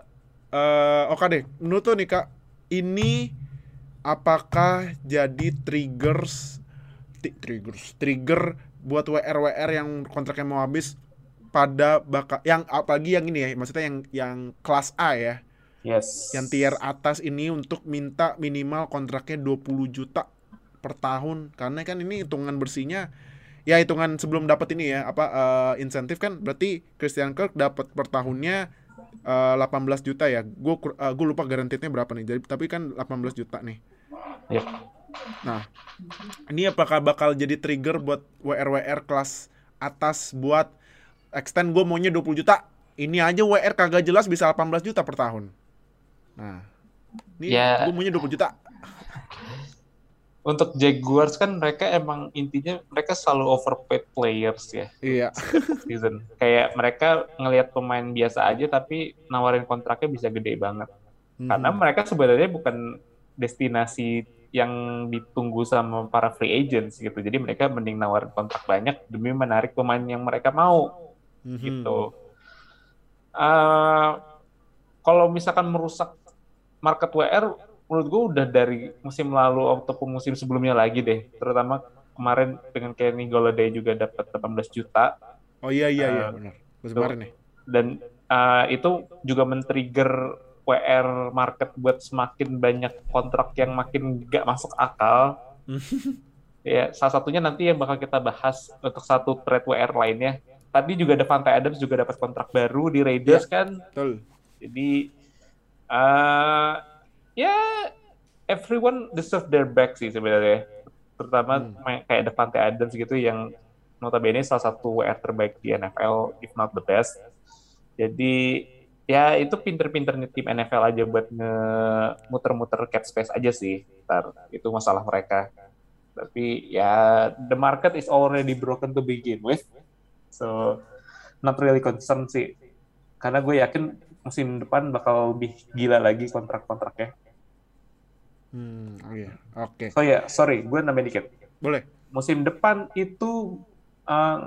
eh oke deh, menurut tuh nih kak, ini apakah jadi triggers, triggers, trigger buat WR WR yang kontraknya mau habis pada bakal yang apalagi yang ini ya, maksudnya yang yang kelas A ya, yes. yang tier atas ini untuk minta minimal kontraknya 20 juta per tahun. Karena kan ini hitungan bersihnya ya hitungan sebelum dapat ini ya apa eh, insentif kan. Berarti Christian Kirk dapat per tahunnya eh, 18 juta ya. Gue gue lupa garantitnya berapa nih. Jadi tapi kan 18 juta nih. Yep. nah ini apakah bakal jadi trigger buat WR WR kelas atas buat extend gue maunya 20 juta ini aja WR kagak jelas bisa 18 juta per tahun nah ini Ya. gue maunya 20 juta untuk Jaguars kan mereka emang intinya mereka selalu overpaid players ya iya season. Kayak mereka ngelihat pemain biasa aja tapi nawarin kontraknya bisa gede banget. Karena Mhm. mereka sebenarnya bukan destinasi yang ditunggu sama para free agents gitu. Jadi mereka mending nawarin kontrak banyak demi menarik pemain yang mereka mau Mhm. gitu. Eh, kalau misalkan merusak market WR, menurut gue udah dari musim lalu ataupun musim sebelumnya lagi deh. Terutama kemarin dengan Kenny Golladay juga dapat 18 juta Oh iya iya iya Eh, benar. Musim kemarin nih. dan uh, itu juga men-trigger WR market buat semakin banyak kontrak yang makin gak masuk akal. ya, salah satunya nanti yang bakal kita bahas untuk satu trade WR lainnya. Tadi juga Devante Adams juga dapat kontrak baru di Raiders kan. Betul. Jadi uh, ya everyone deserve their back sih sebenarnya. Terutama Hmm. kayak Devante Adams gitu yang notabene salah satu WR terbaik di NFL if not the best. Jadi ya itu pinter-pinternya tim NFL aja buat nge-muter-muter cap space aja sih. Ntar itu masalah mereka. Tapi ya the market is already broken to begin with. So not really concerned sih. Karena gue yakin musim depan bakal lebih gila lagi kontrak-kontraknya. Hmm. Oke. So ya, sorry, gue nambahin dikit. Boleh. Musim depan itu uh,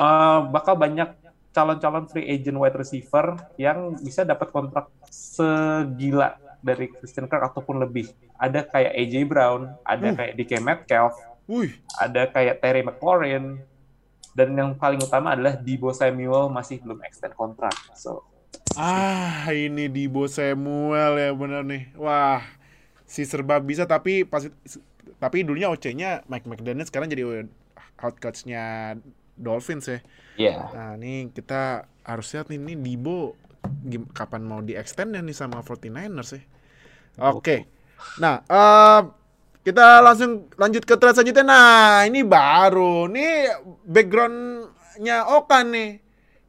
uh, bakal banyak calon-calon free agent wide receiver yang bisa dapat kontrak segila dari Christian Kirk ataupun lebih. Ada kayak AJ Brown, ada Hmm. kayak DK Metcalf, Wih. ada kayak Terry McLaurin, dan yang paling utama adalah Debo Samuel masih belum extend kontrak. So, Ah, ini Dibo Samuel ya bener nih. Wah, si serba bisa tapi pas tapi dulunya OC-nya Mike McDaniel sekarang jadi head coach-nya Dolphins ya. ya. Nah, ini kita harus lihat nih, ini Dibo kapan mau di extend ya nih sama 49ers ya. Oke. Nah, eh kita langsung lanjut ke thread selanjutnya. Nah, ini baru. Nih backgroundnya Okan nih.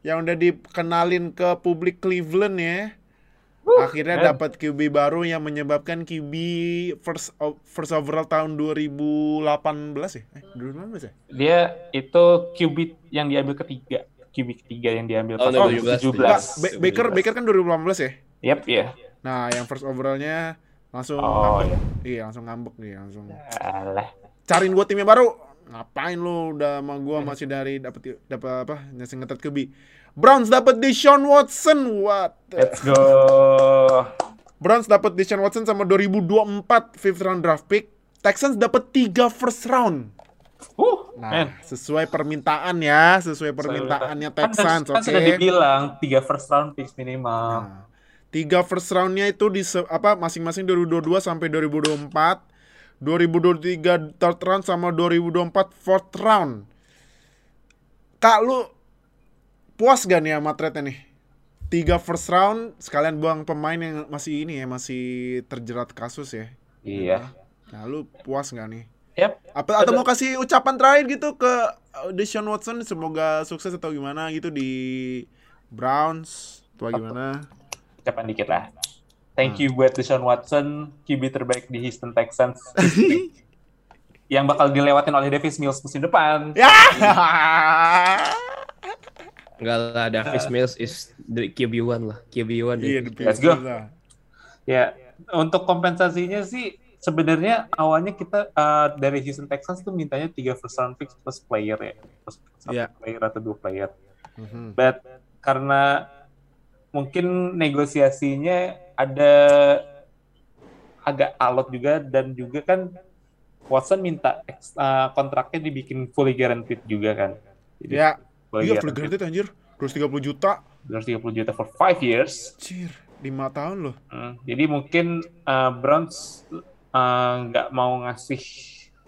Yang udah dikenalin ke publik Cleveland ya. Akhirnya dapat QB baru yang menyebabkan QB first o- first overall tahun 2018 ya? Eh, 2018 ya? Dia itu QB yang diambil ketiga. QB ketiga yang diambil Oh, pas 2017. 17. Enggak, Ba- Baker Baker kan 2018 ya? Yep, ya. Nah, yang first overallnya langsung Oh, ngambek. Iya, langsung ngambek nih, langsung. Alah. Cariin gua timnya baru. Ngapain lu udah sama gua masih dari dapat dapat apa? Ngasih ngetet QB. Browns dapat Deshaun Watson. What? the- Let's go. Browns dapat Deshaun Watson sama 2024 fifth round draft pick. Texans dapat 3 first round. Uh, Nah, man. sesuai permintaan ya, sesuai permintaannya Kan- Texans, kan, oke. sudah dibilang tiga first round picks minimal. Nah, tiga first roundnya itu di se- apa masing-masing 2022 sampai 2024, 2023 third round sama 2024 fourth round. Kak lu puas gak nih sama trade nih? Tiga first round sekalian buang pemain yang masih ini ya masih terjerat kasus ya. Iya. Nah lu puas gak nih? Yep. Apa atau mau kasih ucapan terakhir gitu ke Deshaun Watson semoga sukses atau gimana gitu di Browns atau gimana? Ucapan dikit lah. Thank you buat Deshaun Watson, QB terbaik di Houston Texans. yang bakal dilewatin oleh Davis Mills musim depan. Ya. Enggak lah, Davis Mills is the QB1 lah. QB1 Iya, Let's go. Ya, untuk kompensasinya sih sebenarnya awalnya kita uh, dari Houston Texans tuh mintanya tiga first round picks plus player ya, plus satu Iya. player atau dua player. Mhm. But karena mungkin negosiasinya ada agak alot juga dan juga kan Watson minta ex- uh, kontraknya dibikin fully guaranteed juga kan. Jadi Ya. fully Iya, guaranteed, guaranteed anjir. 230 juta. 230 juta for 5 years. Anjir, 5 tahun loh. Hmm, jadi mungkin uh, Browns uh, nggak mau ngasih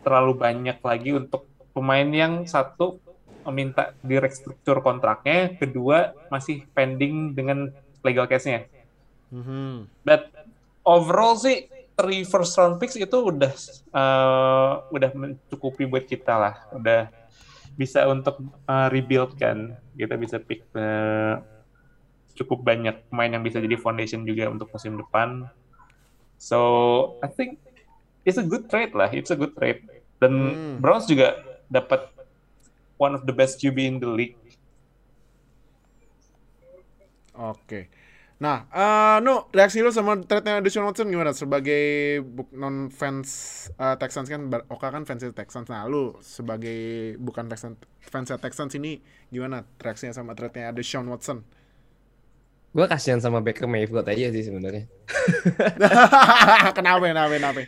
terlalu banyak lagi untuk pemain yang satu meminta di restruktur kontraknya, kedua masih pending dengan legal case-nya. Mhm. But overall sih three first round picks itu udah uh, udah mencukupi buat kita lah, udah bisa untuk uh, rebuild kan. Kita bisa pick uh, cukup banyak pemain yang bisa jadi foundation juga untuk musim depan. So I think it's a good trade lah, it's a good trade. Dan Hmm. Browns juga dapat one of the best QB in the league. Oke. Nah, eh no, reaksi lu sama trade-nya Deshaun Watson gimana? Sebagai buk- non fans eh, Texans kan, Oka kan fans Texans. Nah, lu sebagai bukan Texans fans Texans ini gimana reaksinya sama trade-nya Deshaun Watson? Gue kasihan sama Baker Mayfield aja sih sebenarnya. kenapa, kenapa, kenapa?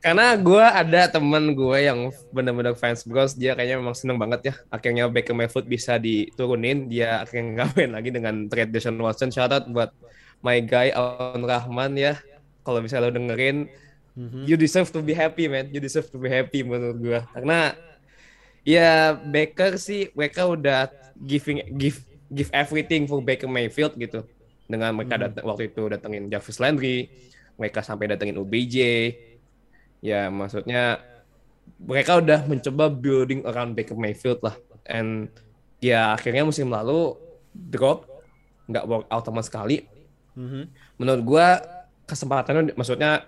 Karena gue ada temen gue yang bener-bener fans Browns, dia kayaknya memang seneng banget ya. Akhirnya Baker Mayfield bisa diturunin, dia akhirnya ngapain lagi dengan trade Deshaun Watson. Shout out buat my guy Aun Rahman ya. Kalau bisa lo dengerin, you deserve to be happy man, you deserve to be happy menurut gue. Karena ya Baker sih, mereka udah giving give give everything for Baker Mayfield gitu. Dengan mereka datang waktu itu datengin Jarvis Landry, mereka sampai datengin OBJ, ya maksudnya mereka udah mencoba building around Baker Mayfield lah. And ya akhirnya musim lalu drop nggak work out sama sekali. Menurut gua kesempatannya maksudnya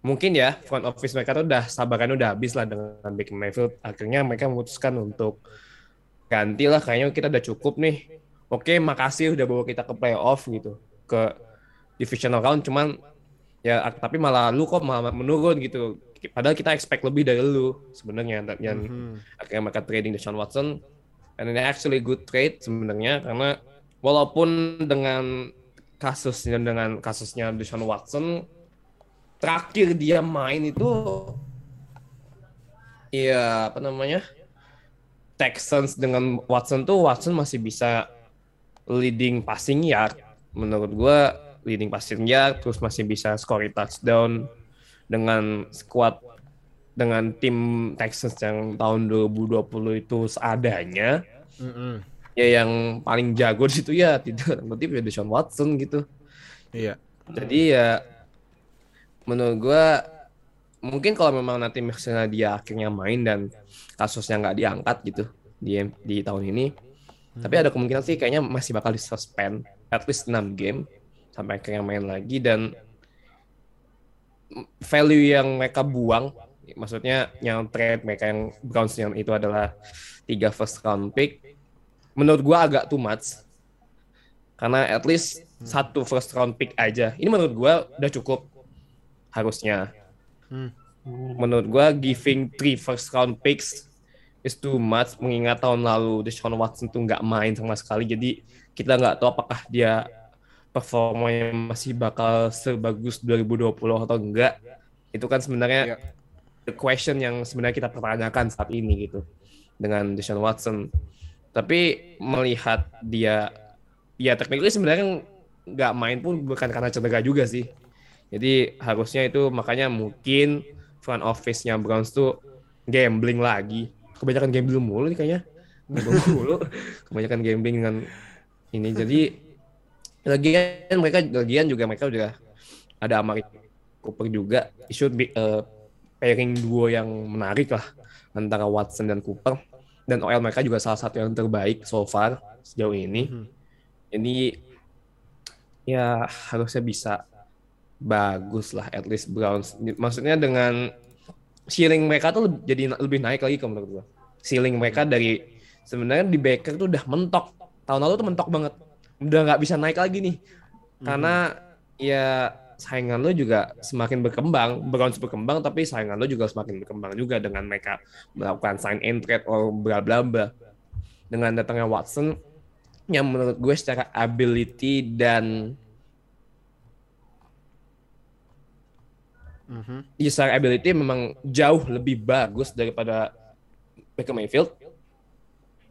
mungkin ya front office mereka tuh udah sabarannya udah habis lah dengan Baker Mayfield. Akhirnya mereka memutuskan untuk ganti lah kayaknya kita udah cukup nih. Oke makasih udah bawa kita ke playoff gitu ke divisional round cuman ya tapi malah lu kok malah menurun gitu. Padahal kita expect lebih dari lu sebenarnya dan yang akhirnya mereka trading Deshaun Watson. And it actually good trade sebenarnya karena walaupun dengan kasusnya dengan kasusnya Deshaun Watson terakhir dia main itu ya apa namanya Texans dengan Watson tuh Watson masih bisa leading passing yard menurut gua leading passing yard terus masih bisa score touchdown dengan squad dengan tim Texans yang tahun 2020 itu seadanya Mm-mm. ya yang paling jago di situ ya tidak berarti ya Deshaun Watson gitu Iya. jadi ya menurut gua mungkin kalau memang nanti misalnya dia akhirnya main dan kasusnya nggak diangkat gitu di di tahun ini tapi ada kemungkinan sih kayaknya masih bakal disuspend at least 6 game sampai akhirnya main lagi dan value yang mereka buang maksudnya yang trade mereka yang Browns yang itu adalah tiga first round pick menurut gua agak too much. Karena at least satu first round pick aja. Ini menurut gua udah cukup harusnya. Hmm. menurut gua giving three first round picks is too much mengingat tahun lalu Deshaun Watson tuh nggak main sama sekali. Jadi kita nggak tahu apakah dia performanya masih bakal sebagus 2020 atau enggak itu kan sebenarnya Iya. the question yang sebenarnya kita pertanyakan saat ini gitu dengan Deshaun Watson tapi melihat dia ya technically sebenarnya nggak main pun bukan karena cedera juga sih jadi harusnya itu makanya mungkin front office-nya Browns tuh gambling lagi. Kebanyakan gambling mulu nih kayaknya. Gambling mulu. Kebanyakan gambling dengan ini. Jadi lagian mereka lagian juga mereka udah ada Amari Cooper juga. It should be a pairing duo yang menarik lah antara Watson dan Cooper. Dan OL mereka juga salah satu yang terbaik so far sejauh ini. Jadi ya harusnya bisa bagus lah at least Browns maksudnya dengan ceiling mereka tuh jadi lebih naik lagi kalau menurut gua ceiling mereka dari sebenarnya di Baker tuh udah mentok tahun lalu tuh mentok banget udah nggak bisa naik lagi nih karena ya saingan lo juga semakin berkembang Browns berkembang tapi saingan lo juga semakin berkembang juga dengan mereka melakukan sign and trade or bla bla bla dengan datangnya Watson yang menurut gue secara ability dan Mhm. ya secara ability memang jauh lebih bagus daripada Baker Mayfield.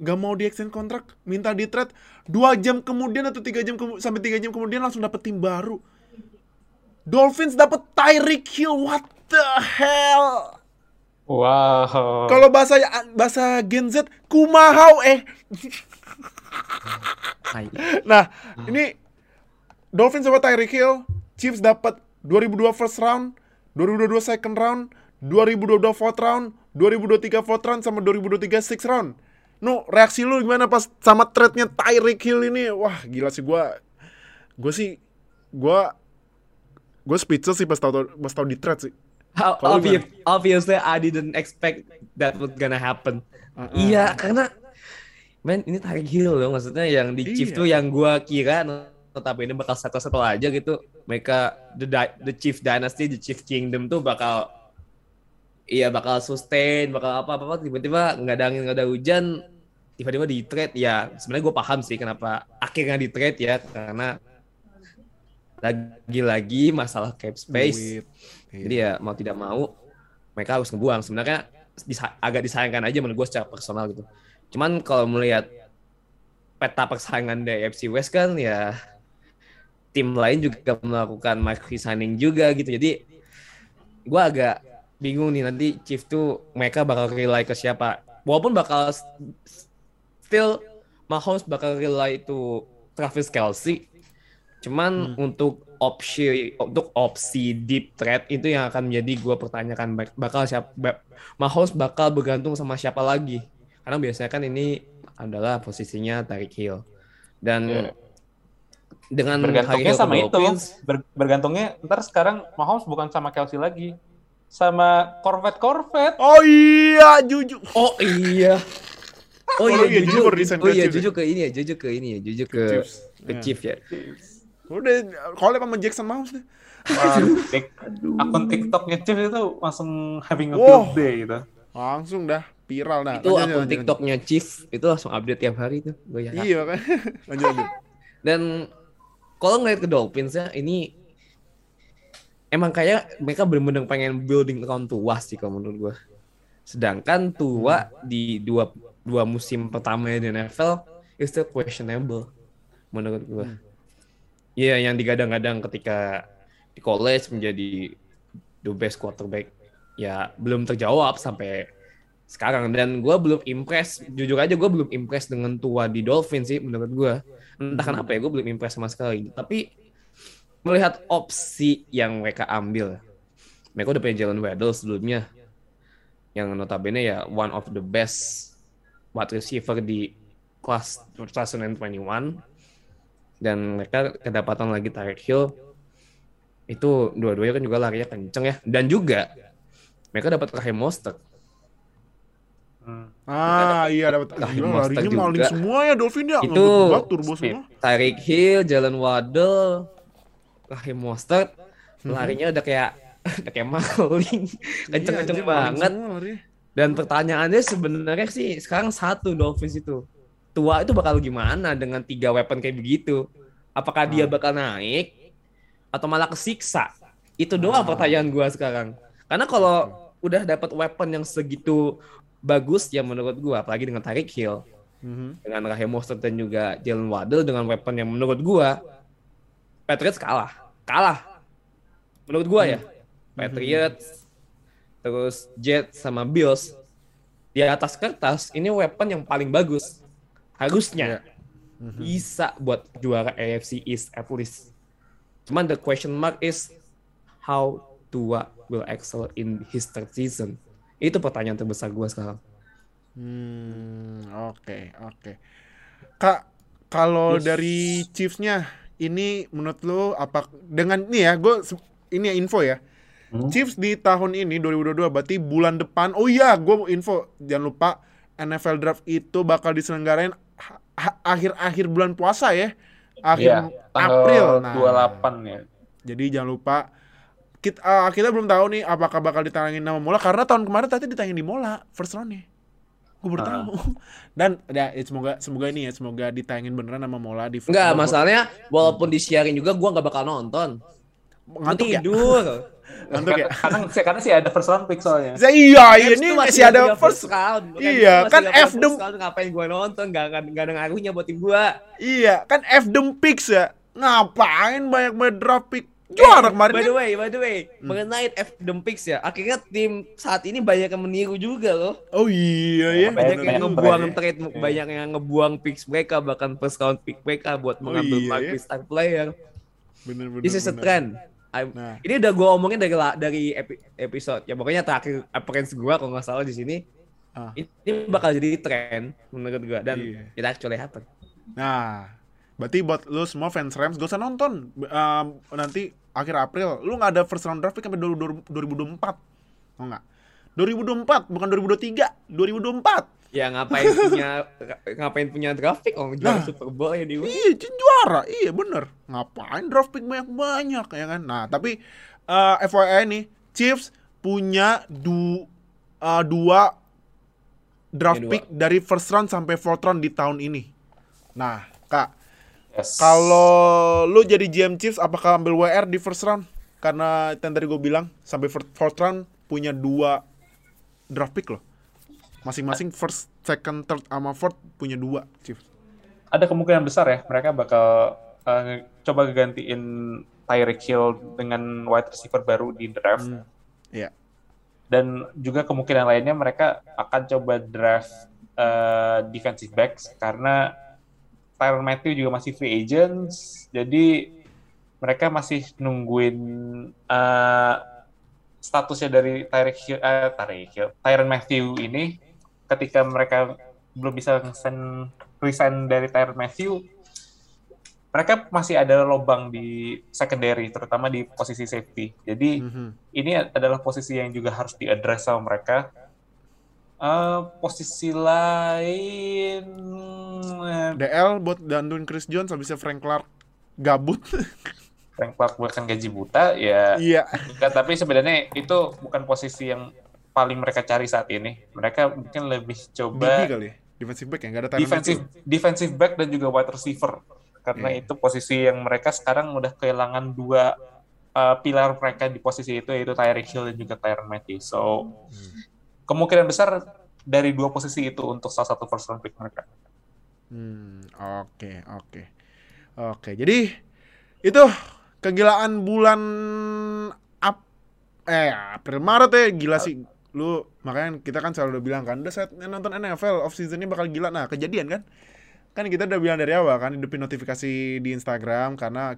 nggak mau di extend kontrak minta di trade dua jam kemudian atau tiga jam kemu- sampai tiga jam kemudian langsung dapet tim baru Dolphins dapat Tyreek Hill. What the hell? Wow. Kalau bahasa bahasa Gen Z, kumahau eh. nah, ini Dolphins dapat Tyreek Hill, Chiefs dapat 2002 first round, 2022 second round, 2022 fourth round, 2023 fourth round sama 2023 sixth round. No, reaksi lu gimana pas sama trade-nya Tyreek Hill ini? Wah, gila sih gua. Gua sih gua gue speechless sih pas tau pas tau di thread sih. How- Kalau obvi- obviously I didn't expect that was gonna happen. Uh-uh. Iya, karena men ini tarik heel loh maksudnya yang di Chief Iya. tuh yang gua kira notabene bakal satu-satu aja gitu. Mereka the the Chief Dynasty, the Chief Kingdom tuh bakal iya bakal sustain, bakal apa-apa tiba-tiba nggak ada angin, nggak ada hujan, tiba-tiba di trade ya. Sebenarnya gue paham sih kenapa akhirnya di trade ya karena lagi-lagi masalah cap space. Duit. Iya. Jadi ya mau tidak mau mereka harus ngebuang. Sebenarnya disa- agak disayangkan aja menurut gue secara personal gitu. Cuman kalau melihat peta persaingan dari FC West kan ya tim lain juga melakukan marquee signing juga gitu. Jadi gue agak bingung nih nanti Chief tuh mereka bakal rely ke siapa. Walaupun bakal still Mahomes bakal rely itu Travis Kelsey. Cuman untuk opsi untuk opsi deep threat itu yang akan menjadi gue pertanyakan bak- bakal siapa Mahomes bakal bergantung sama siapa lagi karena biasanya kan ini adalah posisinya Tyreek Hill dan Iya. dengan Bergantungnya Hill sama itu. Ber- bergantungnya ntar sekarang Mahomes bukan sama Kelsey lagi. Sama Corvette Corvette. Oh iya, jujur. oh iya oh Oh iya iya, jujur jujur desain oh iya ya? jujur ke ini ya jujur ke ini ya jujur ke ke Iya. Chief ya Udah kalau sama Jackson Mouse deh. Akun TikToknya Chiefs itu langsung having a Wow. field day gitu. Langsung dah viral dah. itu Lanjut, akun lanjut, TikToknya Chief itu langsung update tiap hari tuh gue ya lanjut. Iya kan. lanjut lanjut. Dan kalau ngeliat ke Dolphins ya, ini emang kayak mereka bener-bener pengen building around tua sih kalau menurut gua. Sedangkan tua di dua dua musim pertama di NFL is still questionable menurut gua. Iya yang digadang-gadang ketika di college menjadi the best quarterback ya belum terjawab sampai sekarang. Dan gua belum impress jujur aja gua belum impress dengan tua di Dolphins sih menurut gua. Entah kenapa ya gue belum impress sama sekali. Tapi melihat opsi yang mereka ambil mereka udah punya Jalen Waddle sebelumnya yang notabene ya one of the best wide receiver di kelas 2021 dan mereka kedapatan lagi Tyreek Hill itu dua-duanya kan juga larinya kenceng ya dan juga mereka dapat Raheem Mostert Hmm. Ah iya dapat. Monster larinya juga. maling semua ya Dolphin ya. Itu turbo semua. Tyreek Hill, Jalen Waddle, Raheem Mostert, larinya udah kayak udah kayak maling, kenceng-kenceng Iya, banget. Dan pertanyaannya sebenarnya sih sekarang satu Dolphins itu. Tua itu bakal gimana dengan tiga weapon kayak begitu? Apakah dia bakal naik atau malah kesiksa? Itu doang pertanyaan gua sekarang. Karena kalau udah dapat weapon yang segitu bagus ya menurut gua, apalagi dengan Tyreek Hill, Mhm. dengan Raheem Mostert dan juga Jalen Waddle dengan weapon yang menurut gua Patriots kalah. Kalah. Menurut gua ya. Patriots terus Jets sama Bills di atas kertas ini weapon yang paling bagus. Harusnya bisa buat juara AFC East at least. Cuman the question mark is how Tua will excel in his third season. Itu pertanyaan terbesar gua sekarang. Hmm, oke, oke. Kak, kalau Yes. dari Chiefs-nya ini menurut lo apa dengan nih ya, gue ini ya info ya. Hmm. Chiefs di tahun ini 2022 berarti bulan depan. Oh iya, gue info jangan lupa NFL draft itu bakal diselenggarain akhir-akhir bulan puasa ya. Akhir tanggal April. Nah, 28 ya. jadi jangan lupa kita, ah, kita belum tahu nih apakah bakal ditayangin nama Mola karena tahun kemarin tadi ditayangin di Mola first round nih. Gue baru Ah. tahu. Dan ya, ya, semoga semoga ini ya semoga ditayangin beneran sama Mola di Enggak, masalahnya walaupun disiarin juga gua nggak bakal nonton. Ngantuk ya. tidur. Ngantuk ya. Karena, karena sih ada first round pick soalnya. Saya- iya, iya ini tuh masih ada first. round. Iya, tuh masih kan F dem- round, ngapain gua nonton? Gak, gak, gak ada ngaruhnya buat tim gua. Iya, kan F them picks ya. Ngapain banyak banget draft pick? Juara Eh, kemarin. By kan? the way, by the way, mengenai F dem picks ya, akhirnya tim saat ini banyak yang meniru juga loh. Oh iya ya. Banyak Banyak yang ngebuang trade. trade, banyak yang ngebuang picks mereka, bahkan first round pick mereka buat Oh mengambil iya, marquee ya. star player. Bener bener. This is a bener. trend. I'm- Nah. Ini udah gue omongin dari la- dari epi- episode ya pokoknya terakhir appearance gue kalau nggak salah di sini. Ah. Ini bakal jadi tren menurut gue dan Iya. it actually happen. Nah, berarti buat lu semua fans Rams gak usah nonton. Um, nanti akhir April, lu nggak ada first round draft pick sampai 2024. Oh enggak. 2024 bukan 2023, 2024. Ya ngapain punya ngapain punya grafik oh juara Nah. Super Bowl ya di Iya, ju- juara. Iya, bener. Ngapain draft pick banyak-banyak ya kan? Nah, tapi eh FYI nih, Chiefs punya du, eh, dua draft Ya, dua. pick dari first round sampai fourth round di tahun ini. Nah, Kak, Yes. kalau lu jadi GM Chiefs apakah ambil WR di first round? Karena yang tadi gue bilang sampai fir- fourth round punya dua draft pick loh. Masing-masing first, second, third sama fourth punya dua Chiefs. ada kemungkinan besar ya mereka bakal uh, coba gantiin Tyreek Hill dengan wide receiver baru di draft Iya. dan juga kemungkinan lainnya mereka akan coba draft uh, defensive backs karena Tyron Matthew juga masih free agents jadi mereka masih nungguin uh, statusnya dari Tyreek Hill, eh, Tyreek Hill, Tyron Matthew ini ketika mereka belum bisa nge-sign- resign dari Tyron Matthew mereka masih ada lubang di secondary terutama di posisi safety jadi Mhm. ini adalah posisi yang juga harus diadres sama mereka. Eh, posisi lain, eh, DL buat danduin Chris Jones habisnya Frank Clark gabut. Frank Clark bukan gaji buta, ya. Iya. Enggak, tapi sebenarnya itu bukan posisi yang paling mereka cari saat ini. Mereka mungkin lebih DB coba kali ya. Defensive back ya enggak ada defensive Matthew. defensive back dan juga wide receiver. Karena Iya. itu posisi yang mereka sekarang udah kehilangan dua uh, pilar mereka di posisi itu yaitu Tyreek Hill dan juga Tyron Matthew. So kemungkinan besar dari dua posisi itu untuk salah satu first round pick mereka. Hmm, oke, oke. Oke, jadi itu kegilaan bulan Ap eh April Maret ya gila sih. Lu makanya kita kan selalu udah bilang kan, udah saat nonton NFL off seasonnya bakal gila. Nah, kejadian kan? Kan kita udah bilang dari awal kan hidupin notifikasi di Instagram karena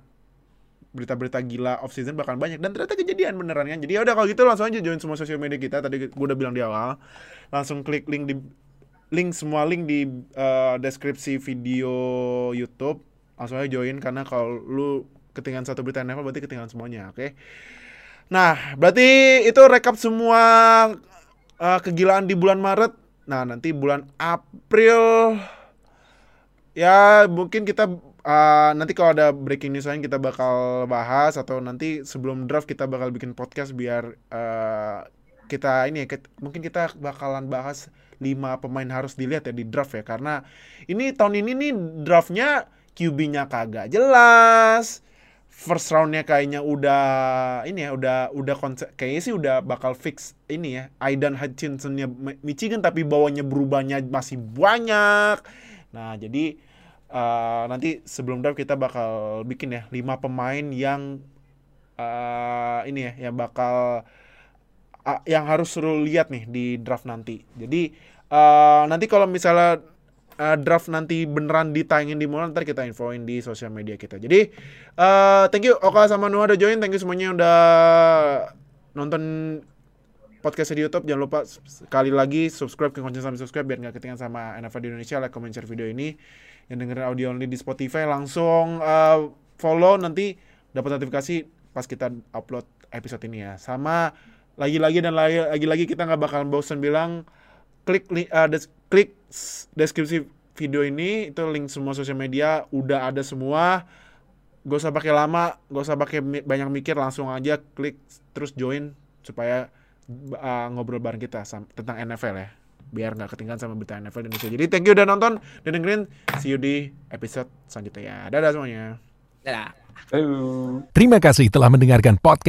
berita-berita gila off season bakal banyak dan ternyata kejadian beneran kan. Jadi ya udah kalau gitu langsung aja join semua sosial media kita. Tadi gue udah bilang di awal. Langsung klik link di link semua link di uh, deskripsi video YouTube. Langsung aja join karena kalau lu ketinggalan satu berita NFL berarti ketinggalan semuanya, oke? Nah, berarti itu rekap semua uh, kegilaan di bulan Maret. Nah, nanti bulan April ya mungkin kita uh, nanti kalau ada breaking news lain kita bakal bahas atau nanti sebelum draft kita bakal bikin podcast biar uh, kita ini ya ket- mungkin kita bakalan bahas lima pemain harus dilihat ya di draft ya. Karena ini tahun ini nih draftnya QB-nya kagak jelas. First roundnya kayaknya udah ini ya udah udah konsep kayaknya sih udah bakal fix ini ya. Aidan Hutchinsonnya Mi- Michigan tapi bawahnya berubahnya masih banyak. Nah jadi eh, nanti sebelum draft kita bakal bikin ya lima pemain yang eh, ini ya yang bakal ah, yang harus suruh lihat nih di draft nanti jadi eh, nanti kalau misalnya eh, draft nanti beneran ditayangin di mana ntar kita infoin di sosial media kita. Jadi eh thank you Oka sama Noah udah join, thank you semuanya udah nonton podcast di YouTube. Jangan lupa sekali lagi subscribe ke konten sampai subscribe biar nggak ketinggalan sama NFL di Indonesia, like, comment, share video ini. Yang dengerin audio only di Spotify langsung eh, follow nanti dapat notifikasi pas kita upload episode ini ya. Sama lagi-lagi dan lagi- lagi-lagi kita nggak bakal bosan bilang klik li- uh, des- klik deskripsi video ini itu link semua sosial media udah ada semua gak usah pakai lama gak usah pakai banyak mikir langsung aja klik terus join supaya uh, ngobrol bareng kita tentang NFL ya biar nggak ketinggalan sama berita NFL Indonesia. Jadi thank you udah nonton dan dengerin. See you di episode selanjutnya. Ya dadah semuanya. Dadah. Terima kasih telah mendengarkan podcast